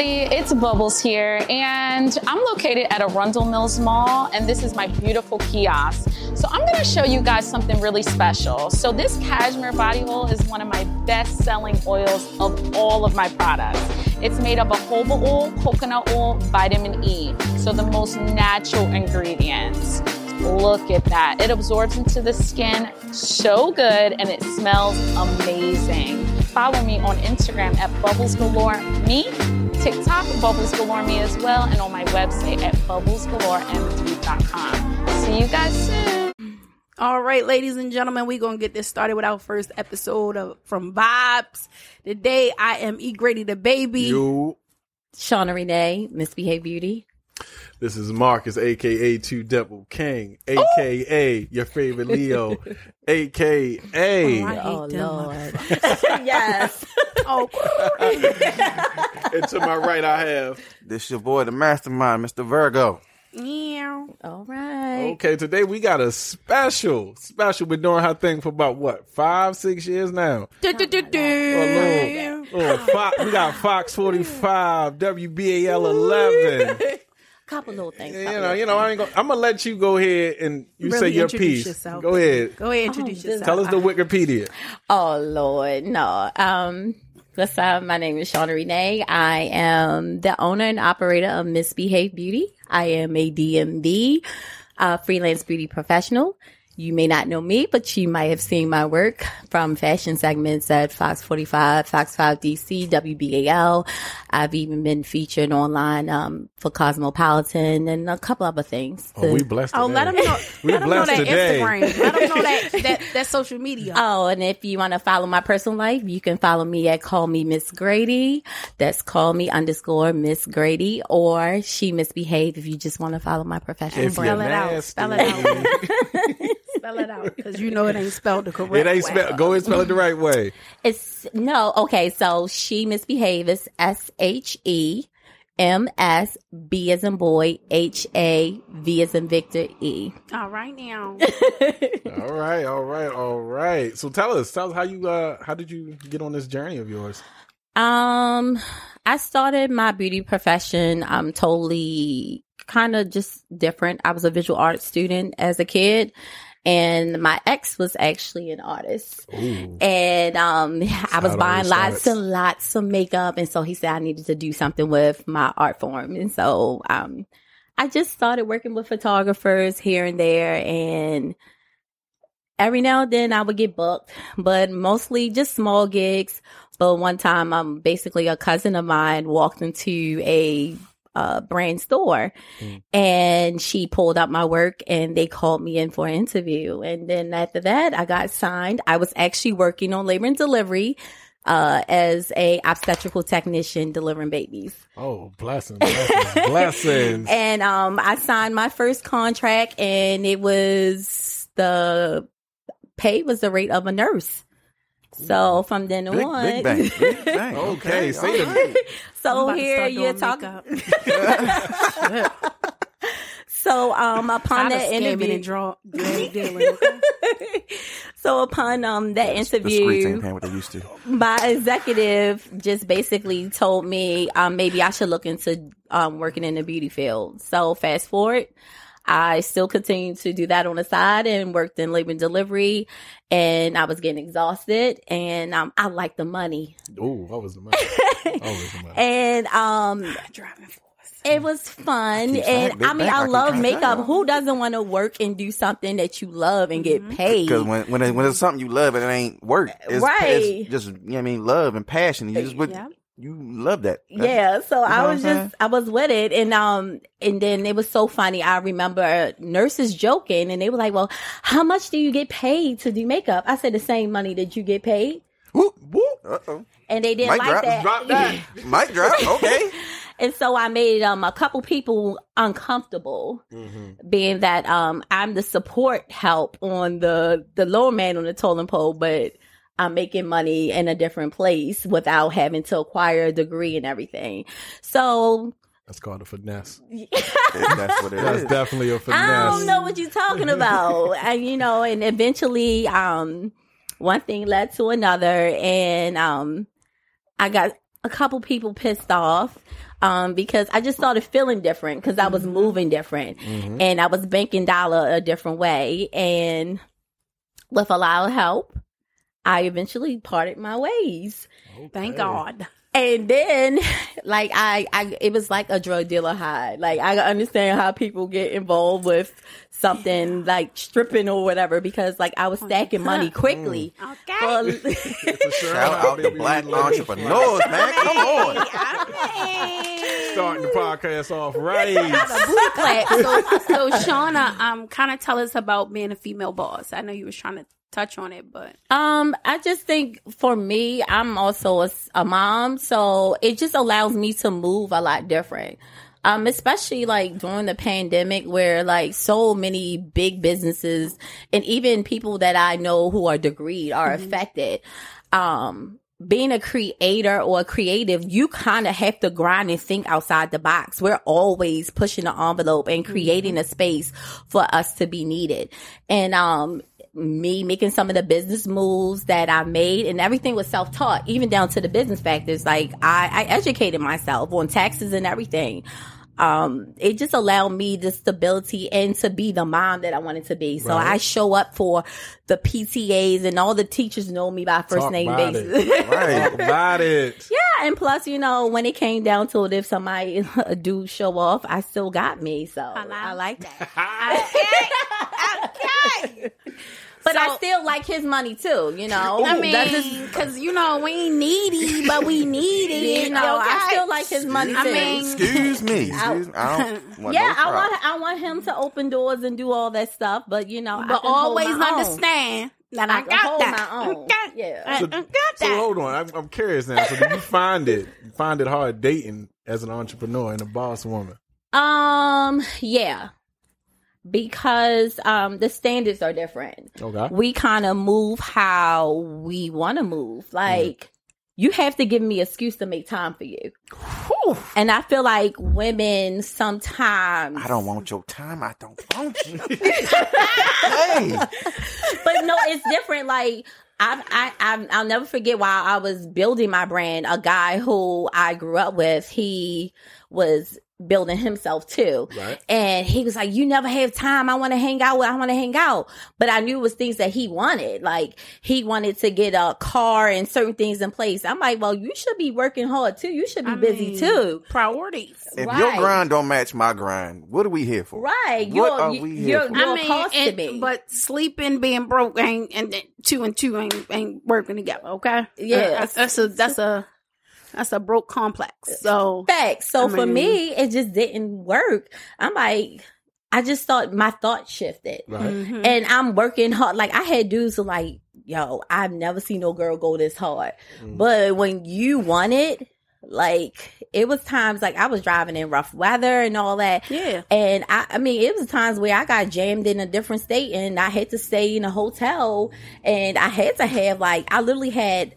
everybody. It's Bubbles here, and I'm located at Arundel Mills Mall, and this is my beautiful kiosk. So I'm gonna show you guys something really special. So this cashmere body oil is one of my best-selling oils of all of my products. It's made up of jojoba oil, coconut oil, vitamin E, so the most natural ingredients. Look at that. It absorbs into the skin so good and it smells amazing. Follow me on Instagram at Bubbles Galore Me, TikTok Bubbles Galore Me as well, and on my website at bubblesgalorem3.com. See you guys soon. All right, ladies and gentlemen, we're going to get this started with our first episode of From Vibes. Today, I am E. Grady the baby. You. Shauna Renee, Misbehave Beauty. This is Marcus, aka Two Devil King, aka your favorite Leo, aka Oh, I hate Oh Lord. yes. Oh, and to my right I have. This your boy, the mastermind, Mr. Virgo. Yeah. All right. Okay, today we got a special, special. Been doing her thing for about what five, six years now. Du- du- du- du. A little, little Fox, we got Fox forty five, WBAL eleven. Couple little things. You know, you know. I ain't gonna, I'm gonna let you go ahead and you Really say your piece. yourself. Go ahead. Go ahead, introduce Oh, yourself. Tell us the Wikipedia. Oh Lord, no. Um, what's up? My name is Shauna Renee. I am the owner and operator of Misbehave Beauty. I am a DMV, uh, freelance beauty professional. You may not know me, but you might have seen my work from fashion segments at Fox 45, Fox 5 DC, WBAL. I've even been featured online um, for Cosmopolitan and a couple other things. Oh, we blessed. Oh, let them know. We let them know that today. Instagram. Let them know that, that that social media. Oh, and if you want to follow my personal life, you can follow me at Call Me Miss Grady. That's Call Me underscore Miss Grady, or She Misbehave if you just want to follow my professional If brand. Spell it out. Spell it out. Spell it out because you know it ain't spelled the correct It ain't spelled. Go ahead and spell it the right way. It's no okay. So She Misbehave is S H E M S B as in boy H A V as in Victor E. All right now. All right, all right, all right. So tell us, tell us how you uh how did you get on this journey of yours? Um, I started my beauty profession. I'm totally kind of just different. I was a visual arts student as a kid, and my ex was actually an artist. Ooh. And um, I was buying lots and lots of makeup, and so he said I needed to do something with my art form, and so um, I just started working with photographers here and there, and every now and then I would get booked, but mostly just small gigs. But one time, um, basically a cousin of mine walked into a uh, brand store Mm. and she pulled out my work and they called me in for an interview. And then after that, I got signed. I was actually working on labor and delivery, uh, as a obstetrical technician delivering babies. Oh, blessings, blessings, blessings. And um, I signed my first contract, and it was the pay was the rate of a nurse. So from then Big, on, big bang. Big bang. Okay, say all the- right. so I'm about to here you're doing talking. So um, upon that interview, and draw, dealing. okay? so upon um that The interview, ain't what they used to. my executive just basically told me um, maybe I should look into um, working in the beauty field. So fast forward, I still continued to do that on the side and worked in labor and delivery. And I was getting exhausted, and um, I liked the money. Ooh, what was the money? Was the money? And um, Driving force. it was fun, keep and I mean, I I love trying to tell makeup. Who doesn't want to work and do something that you love and get paid? Because when when, it, when it's something you love and it ain't work, it's, Right. it's just you know what I mean love and passion. You just would Yeah. You love that. That's- Yeah, so know I was just I was with it and um and then it was so funny. I remember nurses joking and they were like, "Well, how much do you get paid to do makeup?" I said the same money that you get paid. Whoop whoop. Uh oh. And they didn't Mic like drop. that. Drop that. Mic drop. Okay. and so I made um a couple people uncomfortable Mm-hmm. being that um I'm the support help on the the lower man on the totem pole, but I'm making money in a different place without having to acquire a degree and everything. So That's called a finesse. That's what it That's is. definitely a finesse. I don't know what you're talking about. and you know, and eventually, um, one thing led to another, and um, I got a couple people pissed off um, because I just started feeling different because I was moving different and I was banking dollar a different way. And with a lot of help, I eventually parted my ways. Thank God. And then, like I, I, it was like a drug dealer high. Like I understand how people get involved with something like stripping or whatever because, like, I was stacking money quickly. Okay. for- It's a. Shout out to black entrepreneurs, man. Come on. Starting the podcast off right. So, so Shauna, um, kind of tell us about being a female boss. I know you was trying to touch on it, but Um, I just think for me, I'm also a mom, so it just allows me to move a lot different. Um, especially like during the pandemic where like so many big businesses and even people that I know who are degreed are affected. Um, being a creator or a creative, you kind of have to grind and think outside the box. We're always pushing the envelope and creating a space for us to be needed. And, um, me making some of the business moves that I made and everything was self-taught, even down to the business factors. Like I, I educated myself on taxes and everything. Um, it just allowed me the stability and to be the mom that I wanted to be. So Right. I show up for the PTAs and all the teachers know me by first Talk name about basis. it. Right. Talk about it. Yeah, and plus, you know, when it came down to it, if somebody do show off, I still got me. So I like that. okay. But I But so- I still like his money too, you know. I mean, because you know we ain't needy, but we need it. you know, I still like his money too. I mean- Excuse me. Excuse me. I don't want yeah, no I want I want him to open doors and do all that stuff, but you know, I but can hold always my own. understand that I, I got that. my own. Okay. Yeah. I, I got So hold on, I'm, I'm curious now. So did you find it? You find it hard dating as an entrepreneur and a boss woman? Um, yeah. Because um the standards are different. Okay. We kind of move how we want to move. Like you have to give me excuse to make time for you. And I feel like women sometimes I don't want your time. I don't want you. hey. but no, it's different. Like I, I, I, I'll never forget while I was building my brand, a guy who I grew up with, he was building himself too. Right. And he was like, you never have time. I want to hang out with, I want to hang out. But I knew it was things that he wanted. Like he wanted to get a car and certain things in place. I'm like, well, you should be working hard too. You should be I busy mean, too. Priorities. If your grind don't match my grind, what are we here for? Right. What You're, are you- we here you're, for? you're I mean, supposed to and- be. but sleeping, being broke, ain't and two and two ain't ain't working together. Okay, Yeah. Uh, that's, uh, that's a that's a that's a broke complex. So Facts. So I for me, it just didn't work. I'm like, I just thought my thought shifted. Right. mhm. And I'm working hard. Like I had dudes who like, yo, I've never seen no girl go this hard. Mm. But when you want it, like it was times like I was driving in rough weather and all that. yeah, And I, I mean, it was times where I got jammed in a different state and I had to stay in a hotel and I had to have like, I literally had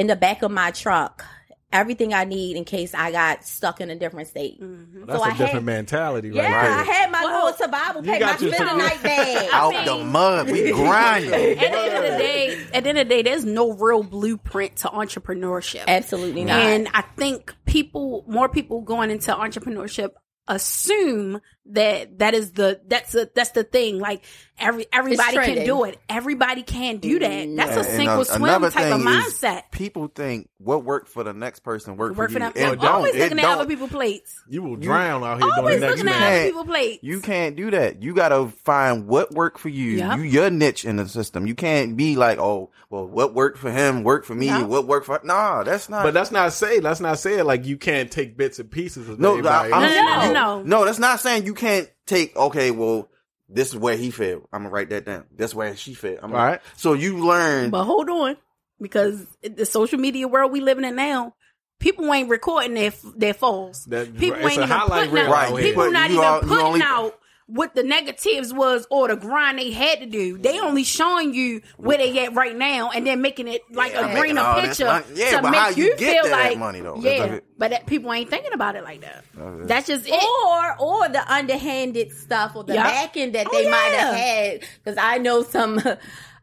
in the back of my truck everything I need in case I got stuck in a different state. Mm-hmm. That's So a I different had- mentality, right? Yeah, I had my Well, little survival pack, my got your- spinner night bag. Out the mud. We grinding. at the end of the day, at the end of the day, there's no real blueprint to entrepreneurship. Absolutely not. And I think people, more people going into entrepreneurship assume that that is the that's a that's the thing. Like every everybody can do it. Everybody can do that. Mm-hmm. That's a And sink a- or swim another type of thing is mindset. People think what worked for the next person worked Work for for you. them. It I'm don't. always It looking at don't. other people's plates. You will drown out here Always doing the looking at other can't- people's plates. You can't do that. You gotta find what worked for you. Yep. You your niche in the system. You can't be like, oh, well, what worked for him worked for me. Yep. What worked for? Nah, that's not. But that's not say. That's not saying like you can't take bits and pieces of no. I, No, no, no, no. no. That's not saying you can't take. Okay, well, this is where he failed. I'm gonna write that down. That's where she failed. I'm All right. So you learn. But hold on, because the social media world we living in now, people ain't recording their their falls. That- people ain't even putting out. out here. People But not even all- putting only- out what the negatives was or the grind they had to do. They only showing you where they at right now, and then making it like Yeah, a greener picture money. Yeah, to but make how you you get feel that like money, though? Yeah, That's- but that, people ain't thinking about it like that. That's. That's just it. or or the underhanded stuff or the Yup. back end that Oh, they might have had because I know some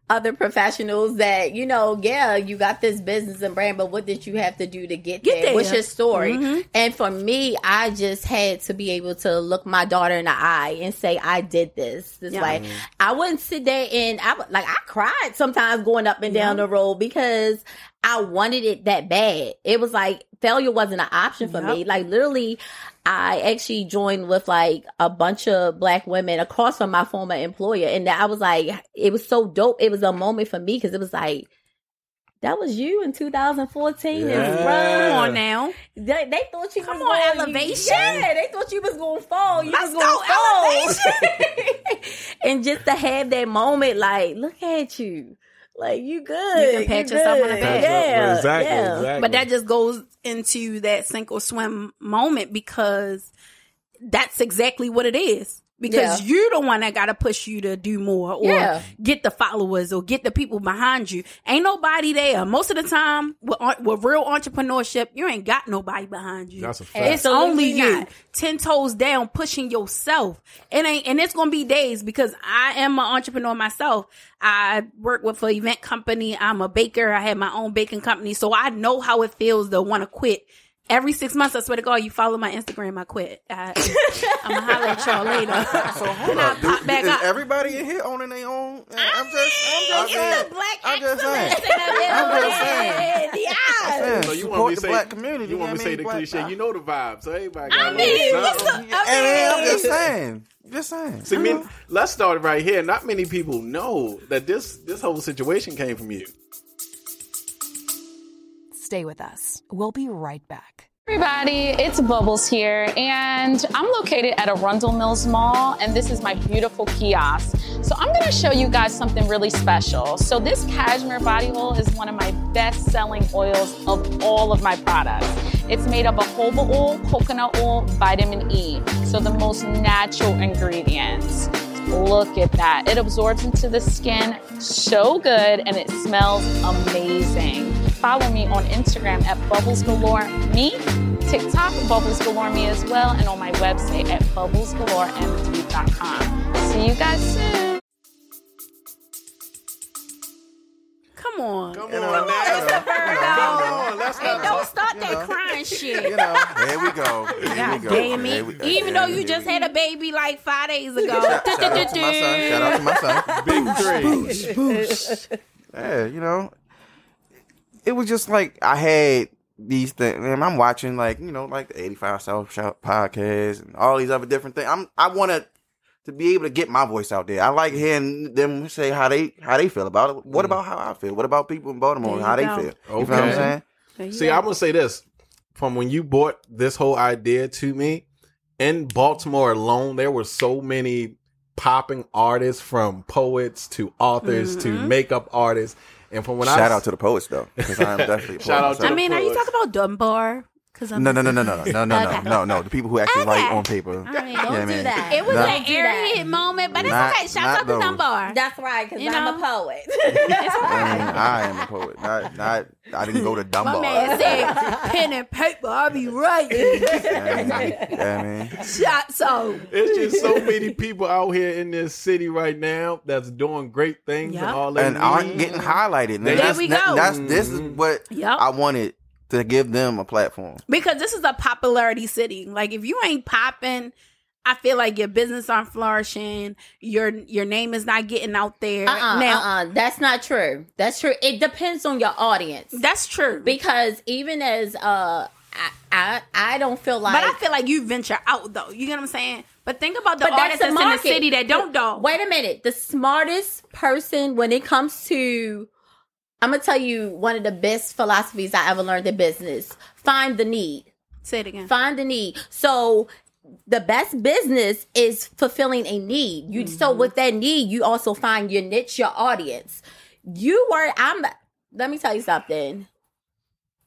other professionals that you know, yeah, you got this business and brand, but what did you have to do to get, Get there? there. What's your story? Mhm. And for me, I just had to be able to look my daughter in the eye and say, I did this. This Yeah. way. I wouldn't sit there and I would like I cried sometimes going up and down the road because I wanted it that bad. It was like failure wasn't an option for me. Like literally, I actually joined with like a bunch of black women across from my former employer, and I was like, it was so dope. It was a moment for me because it was like. That was you in 2014 Yeah. and Come on now. They, they thought you Come was on, going, elevation. Yeah, they thought you was going to fall. You Let's was going go, to fall. and just to have that moment, like, look at you, like you good. You can pat You yourself on the good. back. Yeah, exactly, yeah. exactly. But that just goes into that sink or swim moment because that's exactly what it is. Because Yeah. you're the one that got to push you to do more or Yeah. get the followers or get the people behind you. Ain't nobody there. Most of the time, with, uh, with real entrepreneurship, you ain't got nobody behind you. That's a fact. It's Absolutely only you, not. ten toes down, pushing yourself. It ain't, and it's gonna be days because I am an entrepreneur myself. I work with an event company. I'm a baker. I have my own baking company, so I know how it feels to want to quit. Every six months, I swear to God, you follow my Instagram, I quit. I, I'm gonna holler at y'all later. So hold And I up, pop back is up. everybody in here owning their own? I'm just, I'm it's just saying. the black I'm just saying. I'm just saying. The eyes. saying. So you want me to say black community, You want me to say the what I mean? cliche? Black- You know the vibe, so everybody got I a mean, what's something. the- I And I'm just saying. Just saying. See, me, uh-huh. let's start right here. Not many people know that this this whole situation came from you. Stay with us. We'll be right back. Everybody, it's Bubbles here, and I'm located at Arundel Mills Mall, and this is my beautiful kiosk. So I'm gonna show you guys something really special. So this cashmere body oil is one of my best-selling oils of all of my products. It's made up of jojoba oil, coconut oil, vitamin E, so the most natural ingredients. Look at that. It absorbs into the skin so good and it smells amazing. Follow me on Instagram at Bubbles Galore Me, TikTok Bubbles Galore Me as well, and on my website at bubblesgaloremd.com. See you guys soon. Come on. Come You know, on now. you know, Come you know, on, let's Hey, not don't talk. start You that know. crying shit. You know, here we go. Here God we go. damn it. we- Even though you just had a baby like five days ago. Shout, shout out to my son. Shout out to my son. Big three. Yeah, you know, it was just like I had these things, and I'm watching like you know, like the 85 South Show podcast and all these other different things. I'm I wanted to be able to get my voice out there. I like hearing them say how they how they feel about it. What about how I feel? What about people in Baltimore? There you How they go. feel? You feel what I'm saying? See. I'm gonna say this: from when you brought this whole idea to me in Baltimore alone, there were so many popping artists, from poets to authors to Mhm. makeup artists, and from when I Shout out to the poets though, because I'm definitely a Shout out to I myself. mean, are you talking about Dunbar? Cause I'm No, no, no, no, no, no, no, no, no, no, no. The people who actually Okay. write on paper. I mean, Don't do man. that. It was Not- an airhead moment, but it's Not- okay. Shout out to those. Dunbar. That's right, because I'm know? a poet. It's all I, mean. I am a poet. Not, not. I didn't go to My Dunbar. man said, pen and paper, I'll be writing. Yeah, I mean, Shot so. It's just so many people out here in this city right now that's doing great things Yep. and all that. and aren't getting highlighted. And There that's, we go. That's this is mm-hmm. what Yep. I wanted to give them a platform. Because this is a popularity city. Like if you ain't popping, I feel like your business aren't flourishing. Your your name is not getting out there. Uh-uh, now uh-uh. That's not true. That's true. It depends on your audience. that's true. Because even as uh I I, I don't feel like but I feel like you venture out though. You get what I'm saying? But think about the But that's artists the that's in the city that don't though. Wait a minute. The smartest person when it comes to I'm gonna tell you one of the best philosophies I ever learned in business. Find the need. Say it again. Find the need. So the best business is fulfilling a need. You so Mm-hmm. with that need, you also find your niche, your audience. You were I'm let me tell you something.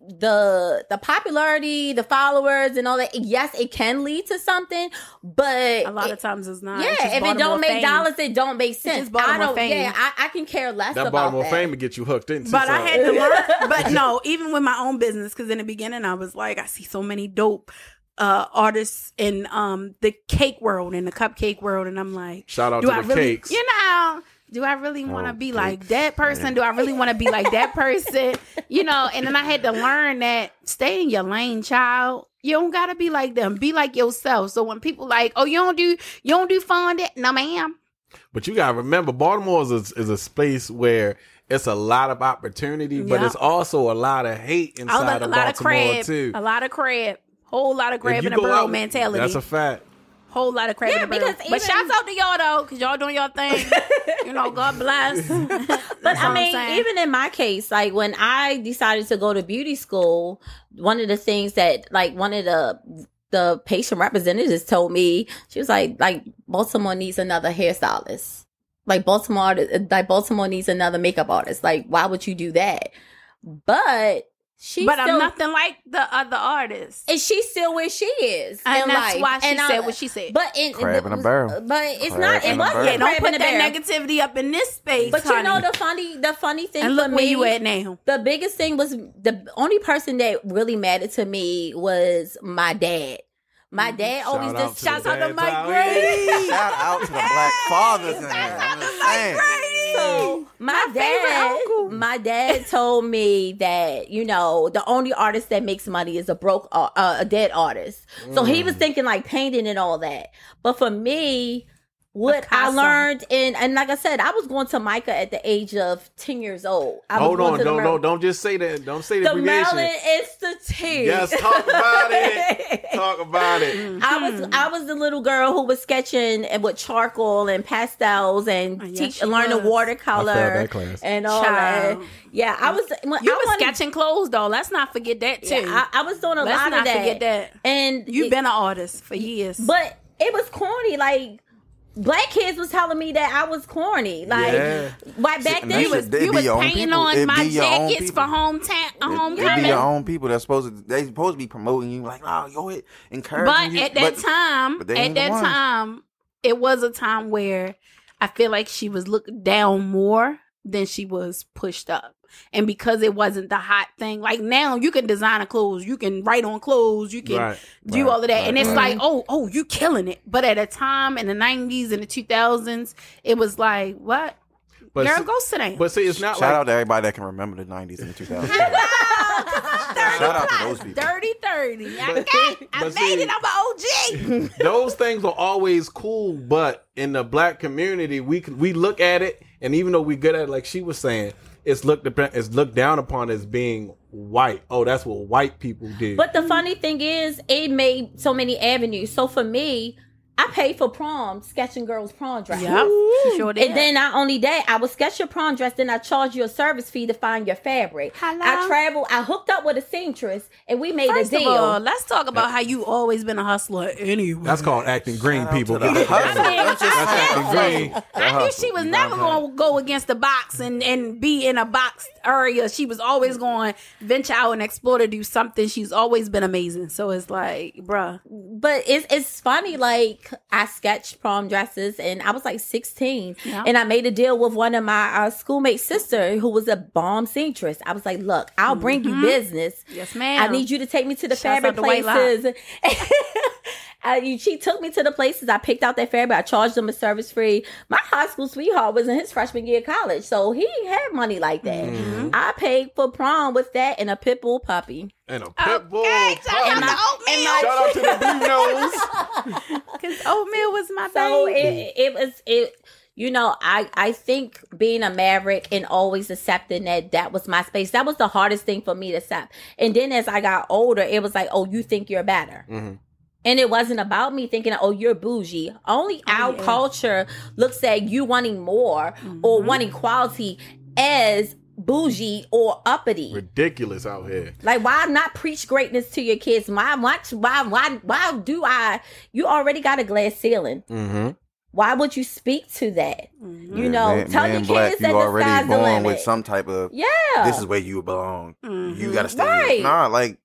The the popularity, the followers and all that, yes, it can lead to something, but A lot it- of times it's not. yeah, It's just if it don't make fame. dollars, it don't make sense. just Baltimore I don't. fame. Yeah, I, I can care less that about Baltimore that. fame to get you hooked into. But I had to learn. But no, even with my own business, because in the beginning I was like, I see so many dope uh artists in um the cake world and the cupcake world, and I'm like, Shout out do to I the really, cakes. you know, do I really want to be Okay. like that person? Do I really want to be like that person? You know, and then I had to learn that stay in your lane, child. You don't gotta be like them. Be like yourself. So when people like, oh, you don't do you don't do fondant, no ma'am. But you gotta remember, Baltimore is a, is a space where it's a lot of opportunity, but it's also a lot of hate inside a of lot of Baltimore crab, too. a lot of crab, whole lot of If crab in a burrow out- mentality. That's a fact. Whole lot of crab Yeah, in a burrow. because But shouts out to y'all though, because y'all doing your thing. you know, God bless. But I mean, even in my case, like when I decided to go to beauty school, one of the things that like one of the the patient representatives told me, she was like, like Baltimore needs another hairstylist. Like Baltimore, like Baltimore needs another makeup artist. Like, why would you do that? But she, but I'm nothing like the other artists. and she's still where she is, And in that's life. why she And I- said what she said. But in Crab in a barrel. But it's Crab not. in It wasn't yeah, don't put in that negativity up in this space. But you know the funny, the funny thing and for look me, where you at now. the biggest thing was the only person that really mattered to me was my dad. My mm-hmm. dad Shout always just shouts out to dads Mike out Grady. here. Shout out to the black fathers in here. I'm just saying. So my, My dad, uncle. my dad told me that you know the only artist that makes money is a broke, uh, uh, a dead artist. So he Mm. was thinking like painting and all that. But for me, what I learned and and like I said, I was going to MICA at the age of ten years old. I was Hold going on, to the don't, Mar- don't don't just say that. Don't say the, the abbreviation. Maryland Institute. Yes, talk about it. Talk about it. I was hmm. I was the little girl who was sketching and with charcoal and pastels and Oh, yes, teach she learn the was. watercolor I that class. and all Child. that. Yeah, I was. When You I was wanted- sketching clothes though. Let's not forget that too. Yeah, I, I was doing a Let's lot not of that. forget that. And You've it- been an artist for years. but it was corny. Like black kids was telling me that I was corny. Like, Yeah. why back then? you was, you be was your painting people. on It my be your own jackets for hometown, It, it be your own people that's supposed to they supposed to be promoting you like oh yo it encouraging But you. at that But time, but at that ones. time, it was a time where I feel like she was looked down more than she was pushed up. And because it wasn't the hot thing, like now you can design a clothes, you can write on clothes, you can Right. do Right, all of that. and it's right. like, oh, oh, you killing it. But at a time in the nineties and the two thousands, it was like, what? But Girl, see, go sit down. but see, it's not shout like out to everybody that can remember the 90s and the 2000s. shout out to those people. Dirty 30. I But- got I made see- it. I'm an OG. those things are always cool, but in the black community, we can, we look at it, and even though we good at it, like she was saying, it's looked it's looked down upon as being white. Oh, that's what white people do. But the funny thing is, it made so many avenues. So for me, I paid for prom, sketching girls' prom dress. Yep. Sure did. And then not only that, I would sketch your prom dress, then I charge you a service fee to find your fabric. Hello? I travel, I hooked up with a seamstress, and we made First a of deal. all, let's talk about how you always been a hustler anyway. that's called acting green, Shout people. to the Get that hustle. together. I'm just That's saying. acting green. I knew she was never going to go against the box and, and be in a box area. She was always going to venture out and explore to do something. She's always been amazing. So it's like, bruh. but it's it's funny. Like I sketched prom dresses, and I was like sixteen, Yeah. and I made a deal with one of my uh, schoolmate sister who was a bomb seamstress. I was like, "Look, I'll bring you business. Yes, ma'am. I need you to take me to the Shouts fabric out to White places." Uh, you- she took me to the places. I picked out that fabric. I charged them a service free. My high school sweetheart was in his freshman year of college, so he had money like that. Mm-hmm. I paid for prom with that and a pit bull puppy. And a pit bull. Okay, shout out puppy. to oatmeal. Shout out to the blue nose. Because oatmeal was my So baby. it, it was it. You know, I I think being a maverick and always accepting that that was my space. That was the hardest thing for me to accept. And then as I got older, it was like, oh, you think you're better. Mhm. And it wasn't about me thinking, oh, you're bougie. Only our yeah. culture looks at you wanting more or wanting quality as bougie or uppity. Ridiculous out here. Like, why not preach greatness to your kids? Why, why, why, why, why do I? You already got a glass ceiling. Mm-hmm. Why would you speak to that? You know, man, tell man your black, kids you that the already sky's the born limit. with some type of yeah, this is where you belong. You gotta stay. Right. Here. Nah, like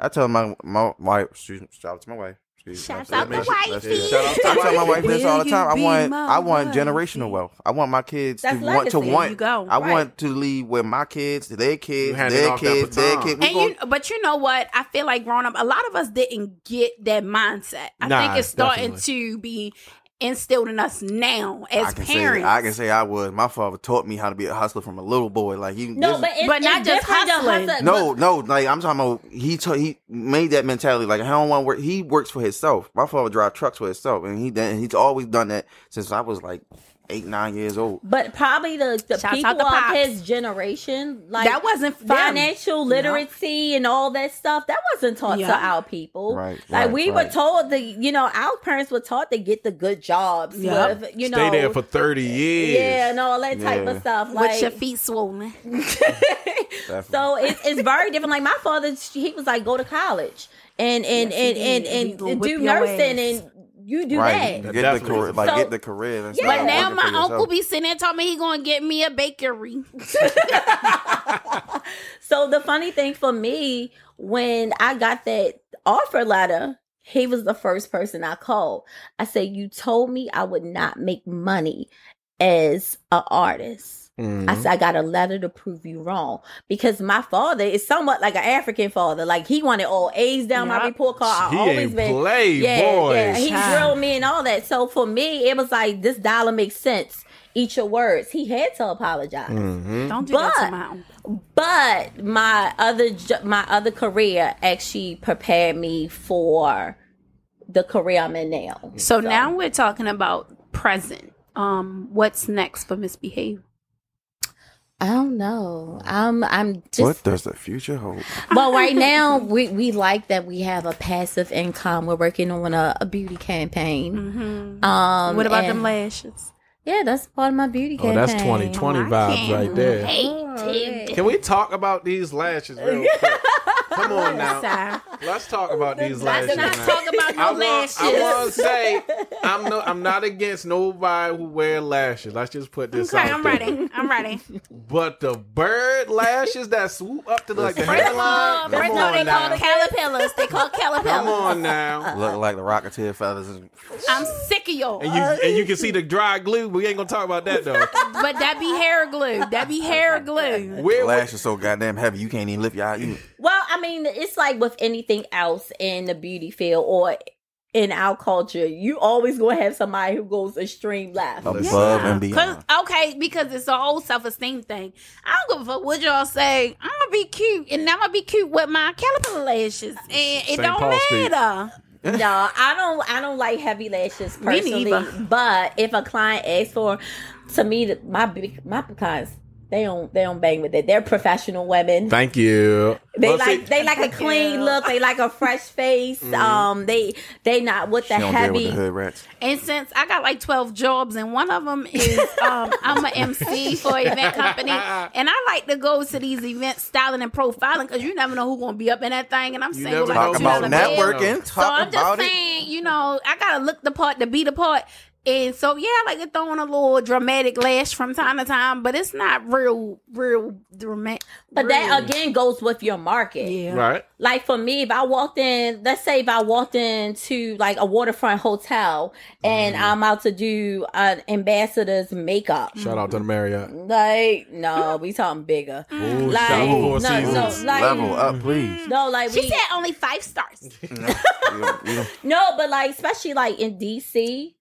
I tell my my wife. excuse me, Shout out to my wife. excuse me, out to let's- Shout out to I tell my wife this all the time. I want I want wifey? generational wealth. I want my kids That's to want to legacy. want. You go. I Right. want to leave with my kids, their kids, handing their off that kids, their baton. kids. We And gon- you, but you know what? I feel like growing up, a lot of us didn't get that mindset. I Nah, think it's starting definitely. to be instilled in us now as I can parents. say I can say I was. My father taught me how to be a hustler from a little boy. Like he No, this- but it's, But it's not just different hustling. hustle- no, no, like I'm talking about. He ta- he made that mentality. Like I don't want to work. He works for himself. My father drive trucks for himself, and he done, he's always done that since I was like eight, nine years old. But probably the, the Shouts people to of his generation, like That wasn't them. financial literacy and all that stuff, that wasn't taught to our people. Right, Like right, we were told that, you know, our parents were taught to get the good jobs Yep. with, you know, Stay there for thirty years. yeah, and all that type Yeah. of stuff. Like, with your feet swollen. so it's, it's very different. Like my father, he was like, go to college and and Yes, and and, and, and do nursing ass. and you do right, that. get the Definitely. career, like So- get the career. And Yeah. But now my uncle be sitting there telling me he gonna get me a bakery. So the funny thing for me, when I got that offer letter, he was the first person I called. I said, "You told me I would not make money as an artist." Mhm. I said, I got a letter to prove you wrong because my father is somewhat like an African father. Like he wanted all A's down my report card. I he always ain't been play, yeah, boy. yeah. He Child. drilled me and all that. So for me, it was like this dollar makes sense. Eat your words. He had to apologize. Mhm. Don't do that But- to my uncle. But my other my other career actually prepared me for the career I'm in now. So, now we're talking about present. Um, what's next for misbehave? I don't know. I'm I'm just What does the future hold? well right now we we like that we have a passive income. We're working on a, a beauty campaign. Mm-hmm. Um, what about and- them lashes? Yeah, that's part of my beauty Oh, campaign. that's 2020 I vibes can't right there. Wait, Can we talk about these lashes real quick? Come on now. Sorry. Let's talk about these lashes. Let's not talk about no I want, lashes. I want to say I'm no, I'm not against nobody who wear lashes. Let's just put this Okay, out I'm there. ready. I'm ready. But the bird lashes that swoop up to the, like the First of hairline. all, Come first of all, they on call now. caterpillars. They call Come on now. Look like the Rocketeer feathers. I'm sick of y'all. And you and you can see the dry glue. We ain't gonna talk about that though. But that be hair glue. That be hair glue. Where Lash is so goddamn heavy, you can't even lift your eye. Well, I mean, it's like with anything else in the beauty field or in our culture, you always gonna have somebody who goes extreme left. above and beyond. okay, because it's a whole self esteem thing. I don't give a fuck what y'all say. I'm gonna be cute, and I'm gonna be cute with my caterpillar lashes, and it St. don't Paul Street. matter. No, I don't. I don't like heavy lashes personally. But if a client asks for, to me, my big my clients they don't they don't bang with it. They're professional women. Thank you. They Well, like see, they like a clean look. They like a fresh face. Um, they they not with the She with heavy. the hood rats. And since I got like 12 jobs, and one of them is um, I'm an MC for an event company, and I like to go to these events styling and profiling because you never know who's going to be up in that thing. And I'm You single like a Talk two about dollar bill. networking. So I'm just about it. saying, you know, I gotta look the part to be the part. And so yeah, I like to throw in a little dramatic lash from time to time, but it's not real, real dramatic. But that again goes with your market. yeah. right. Like for me, if I walked in, let's say if I walked into like a waterfront hotel and Mm-hmm. I'm out to do an ambassador's makeup. Shout out to the Marriott. Like, no, we talking bigger. Ooh, Like, shout out no, no, like, Level up, please. no, like She we, said only five stars. You- you- no, but like especially like in DC,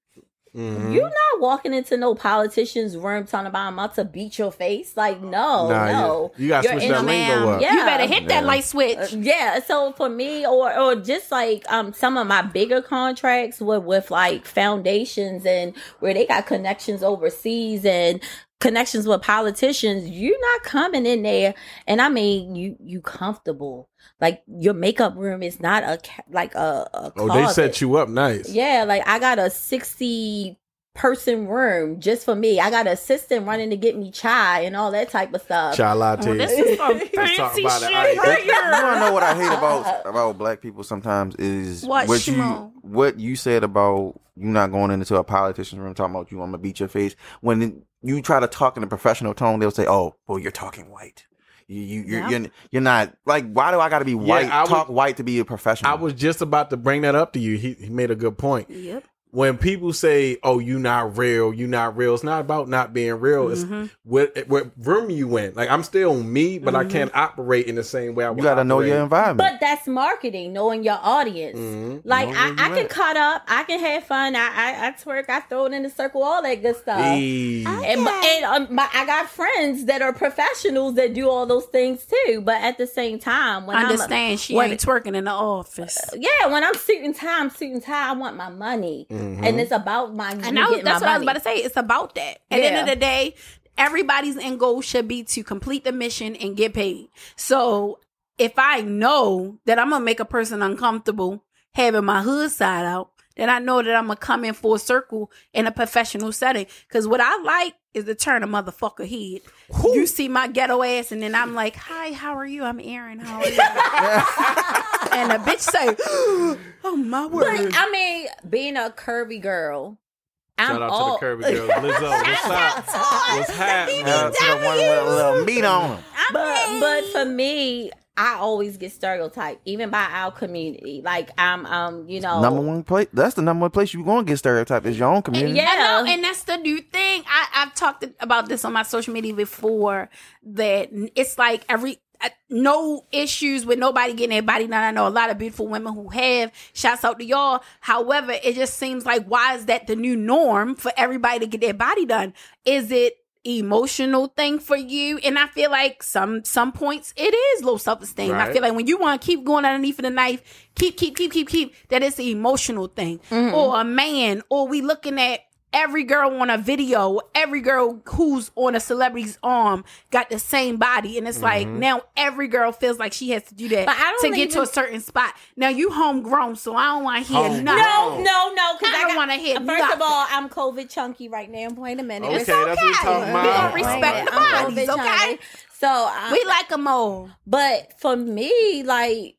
Mhm. you're not walking into no politician's room talking about I'm about to beat your face. Like, no, Nah, no, you gotta You're switch in that a- lingo up. Yeah. You better hit that light switch. Uh, yeah so for me or or just like um some of my bigger contracts with with like foundations and where they got connections overseas and connections with politicians you're not coming in there. And i mean you you comfortable. Like your makeup room is not a like a, a Oh, they set you up nice. yeah like i got a 60 person room just for me i got an assistant running to get me chai and all that type of stuff Chai lattes. Oh, this is some fancy about it. shit All right. right You wanna know what I hate about about black people sometimes is What, you what you said about you not going into a politician's room talking about you want to beat your face. When you try to talk in a professional tone, they'll say, "Oh, well, you're talking white. You you you're Yeah. you're, you're not like why do I got to be white? I was- talk white to be a professional." I was just about to bring that up to you. He, he made a good point. Yep. When people say, "Oh, you not real, you not real," it's not about not being real. It's Mm-hmm. what what room you in. Like I'm still me, but I can't operate in the same way I. You got to know your environment. But that's marketing, knowing your audience. Mhm. Like I, I can cut up, I can have fun, I, I, I twerk, I throw it in the circle, all that good stuff. Hey. And, my, and um, my, I got friends that are professionals that do all those things too. But at the same time, when I Understand she when- ain't twerking in the office. I'm, yeah, when I'm suit time, tie, I'm suit and tie. I want my money, Mm-hmm. and it's about my. And I was, that's my what I was about to say. It's about that. At the end of the day, everybody's end goal should be to complete the mission and get paid. So if I know that I'm gonna make a person uncomfortable having my hood side out, then I know that I'm gonna come in full circle in a professional setting. Because what I like is to turn a motherfucker head. You see my ghetto ass, and then I'm like, "Hi, how are you? I'm Aaron. How are you?" and a bitch say, "Oh my word." But I mean, being a curvy girl, I'm Shout out all, to the Curvy Girls. Lizzo, what's up? What's happening? Uh, to the one with a little meat on them. but but for me, I always get stereotyped, even by our community. Like I'm, um, you know, Number one place. That's the number one place you're going to get stereotyped is your own community. Yeah. I know, and that's the new thing. I, I've talked about this on my social media before. That it's like every uh, no issues with nobody getting their body done. I know a lot of beautiful women who have. Shouts out to y'all. However, it just seems like why is that the new norm for everybody to get their body done? Is it emotional thing for you. And i feel like some some points it is low self-esteem. I feel like when you want to keep going underneath of the knife keep keep keep keep keep that is an emotional thing. Mm-hmm. Or a man or we looking at every girl on a video every girl who's on a celebrity's arm got the same body and it's like mm-hmm. now every girl feels like she has to do that But I don't to get to a certain spot now you homegrown so i don't want to hear oh, nothing No, no, no. Because I I, don't got- wanna hear First nothing. of all, I'm COVID chunky right now. Wait a minute. Okay, It's that's what we talking We about. gonna respect the bodies, okay? chunky. So I, we like them all but for me, like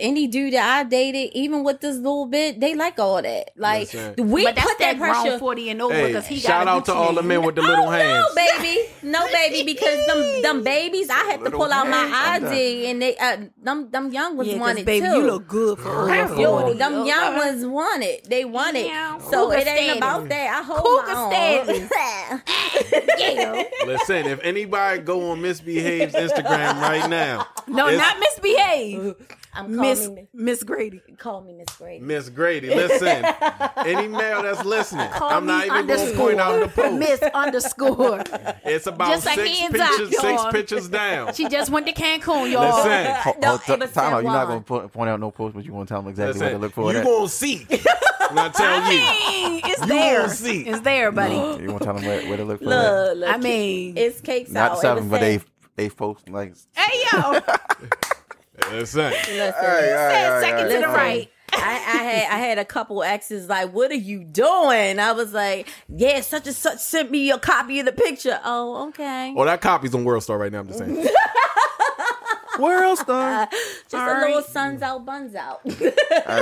any dude that I dated, even with this little bit, they like all that. Like Listen. we but put that, that pressure. 40 and over Hey, because he shout got out to all the men with the little oh, hands. No, baby, no, baby, because them them babies, I had to pull out my. ID, and they uh, them them young ones yeah, 'cause wanted baby, too. you look good for over Yo, 40. them young Okay. ones want it. They want it. Yeah, So cougar it ain't status. about that. I hold Cougar my own. yeah. Listen, if anybody go on Misbehave's Instagram right now, No, not misbehave. I'm Miss Miss Grady. call me Miss Grady. Miss Grady. Listen, any male that's listening, Call I'm not even going to point out the post. Miss underscore. It's about Just six hands pictures, up, six pictures down. She just went to Cancun, y'all. Listen, Ho- No, ho- t- time out. You're not going to Juan. point, point out no post, but you want to tell them exactly what to look for. you that. gonna see. When I tell I you, it's You there. gonna see. It's there, buddy. You want to tell them where, where to look for that. Look, look, I mean, it's cakes Not out. It seven, but saying- they they post like. hey yo, listen, Listen, said second to the right. I, I had I had a couple exes like, "What are you doing?" I was like, "Yeah, such and such sent me a copy of the picture." Oh, okay. well, that copy's on World Star right now. I'm just saying. Where else, though? Just All a right. little suns out, buns out. All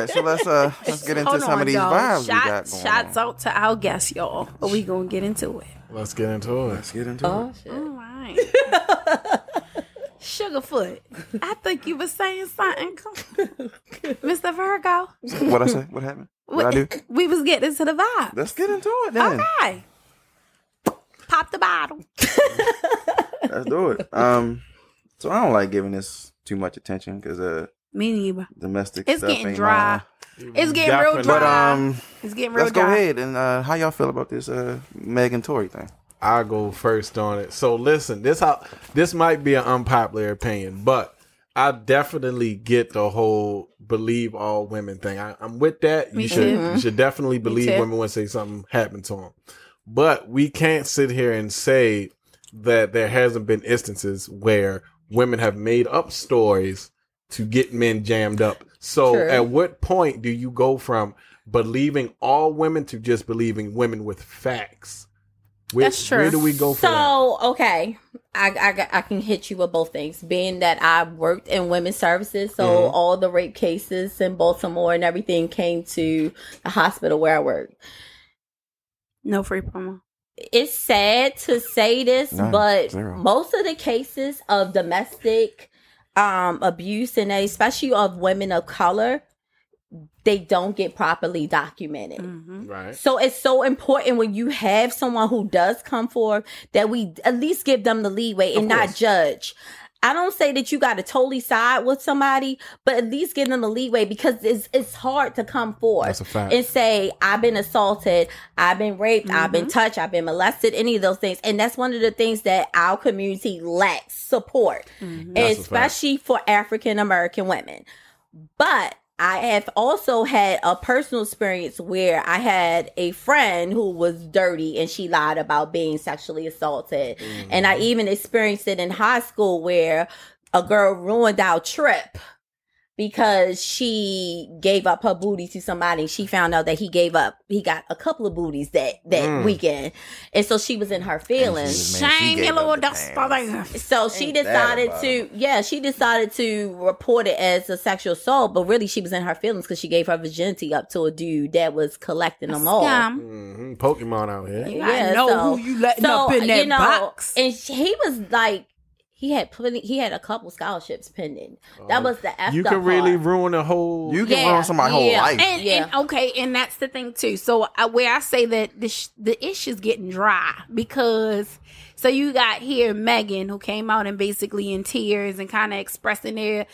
right, so let's uh let's get into Hold some on, of these y'all. vibes we got Shots, going shots out to our guests, y'all. But we gonna get into it. Let's get into it. Let's get into oh it. shit. All right. Sugarfoot, I think you were saying something, Mr. Virgo. What I say? What happened? What I do? We was getting into the vibe. Let's get into it then. Okay. Pop the bottle. Let's do it. Um, so I don't like giving this too much attention because uh Me neither. domestic It's stuff getting ain't dry. my- It's getting real Definitely. dry. But um, It's getting real let's go ahead and uh, how y'all feel about this uh Megan Tory thing? I go first on it. So listen, this how this might be an unpopular opinion, but I definitely get the whole believe all women thing. I, I'm with that. Me you should you should definitely believe women when say something happened to them. But we can't sit here and say that there hasn't been instances where women have made up stories to get men jammed up. So True. at what point do you go from believing all women to just believing women with facts? Where, That's true. Where do we go from that? So okay, I, I I can hit you with both things. Being that I worked in women's services, so Mhm. all the rape cases in Baltimore and everything came to the hospital where I worked. No free promo. It's sad to say this, None. but Zero. most of the cases of domestic um abuse and especially of women of color they don't get properly documented. Mm-hmm. Right. So it's so important when you have someone who does come forward that we at least give them the leeway and not judge. I don't say that you got to totally side with somebody, but at least give them the leeway because it's it's hard to come forward That's a fact. and say I've been assaulted, I've been raped, I've been mm-hmm. touched, I've been molested, any of those things, and that's one of the things that our community lacks support, mm-hmm. That's a fact. especially for African American women. But I have also had a personal experience where I had a friend who was dirty and she lied about being sexually assaulted. And I mm-hmm. even experienced it in high school where a girl ruined our trip because she gave up her booty to somebody. She found out that he gave up, he got a couple of booties that, that Mm. weekend. And so she was in her feelings. Man, Shame gave your little up the dust pants. So she Ain't that decided to, yeah, she decided to report it as a sexual assault, but really she was in her feelings because she gave her virginity up to a dude that was collecting them all. Scam. hmm Pokemon out here. You gotta know who you letting up in that box. And she- he was like, he had plenty, he had a couple scholarships pending. That was the F You can really ruin a whole. You can Yeah, ruin somebody's whole life. And, Yeah. and okay, and that's the thing too. So uh, where I say that the sh- the issue's getting dry because so you got here Megan who came out and basically in tears and kind of expressing their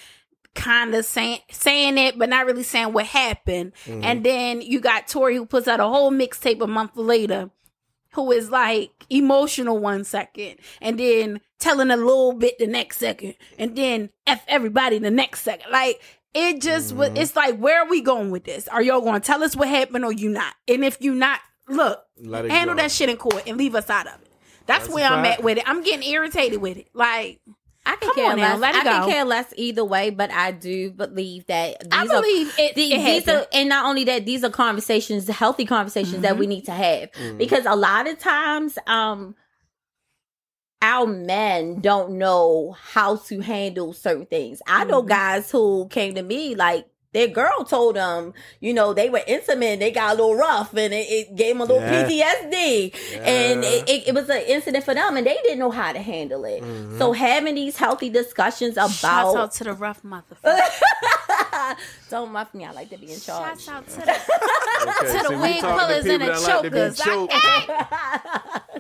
kind of saying saying it but not really saying what happened. And then you got Tory who puts out a whole mixtape a month later who is like emotional one second and then telling a little bit the next second and then F everybody the next second. Like it just was mm-hmm. it's like where are we going with this? Are y'all gonna tell us what happened or you not? And if you not, look, handle go. that shit in court and leave us out of it. That's, That's where I'm at with it. I'm getting irritated with it. Like I can Come care on now, less. let it I can care less either way, but I do believe that these I are believe it, the- it these are, and not only that, these are conversations, healthy conversations that Mm-hmm. we need to have because a lot of times, um, our men don't know how to handle certain things. I know Mm-hmm. guys who came to me like their girl told them, you know, they were intimate, and they got a little rough, and it, it gave them a little Yeah. PTSD, and it, it, it was an incident for them, and they didn't know how to handle it. Mm-hmm. So having these healthy discussions Shouts about out to the rough motherfucker. don't muff me, I like to be in charge. Shouts out to the Okay, to the see, wig pullers and the that like to be chokers. choked.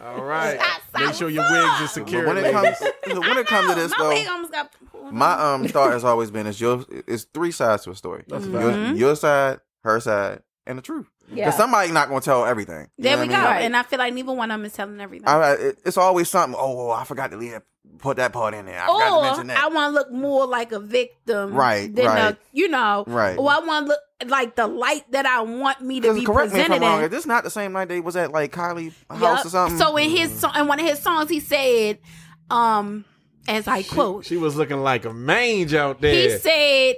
All right. Make sure your wigs are secure. When it comes when it comes to this my though, almost got my um thought has always been is your it's three sides to a story. That's your, fine. your side, her side, and the truth. Yeah. Because somebody's not going to tell everything. You There know we what go. I mean? And I feel like neither one of them is telling everything. I, it- it's always something. Oh, I forgot to leave that, put that part in there. I forgot to or mention that. I want to look more like a victim, Right, Than right. A, you know, Right. Or I want to look like the light that I want me to be correct me if I'm presented wrong. in. Is this not the same night they was at like Kylie house Yup. or something? So in his song, in one of his songs, he said, um, as I quote, She was looking like a mange out there. he said.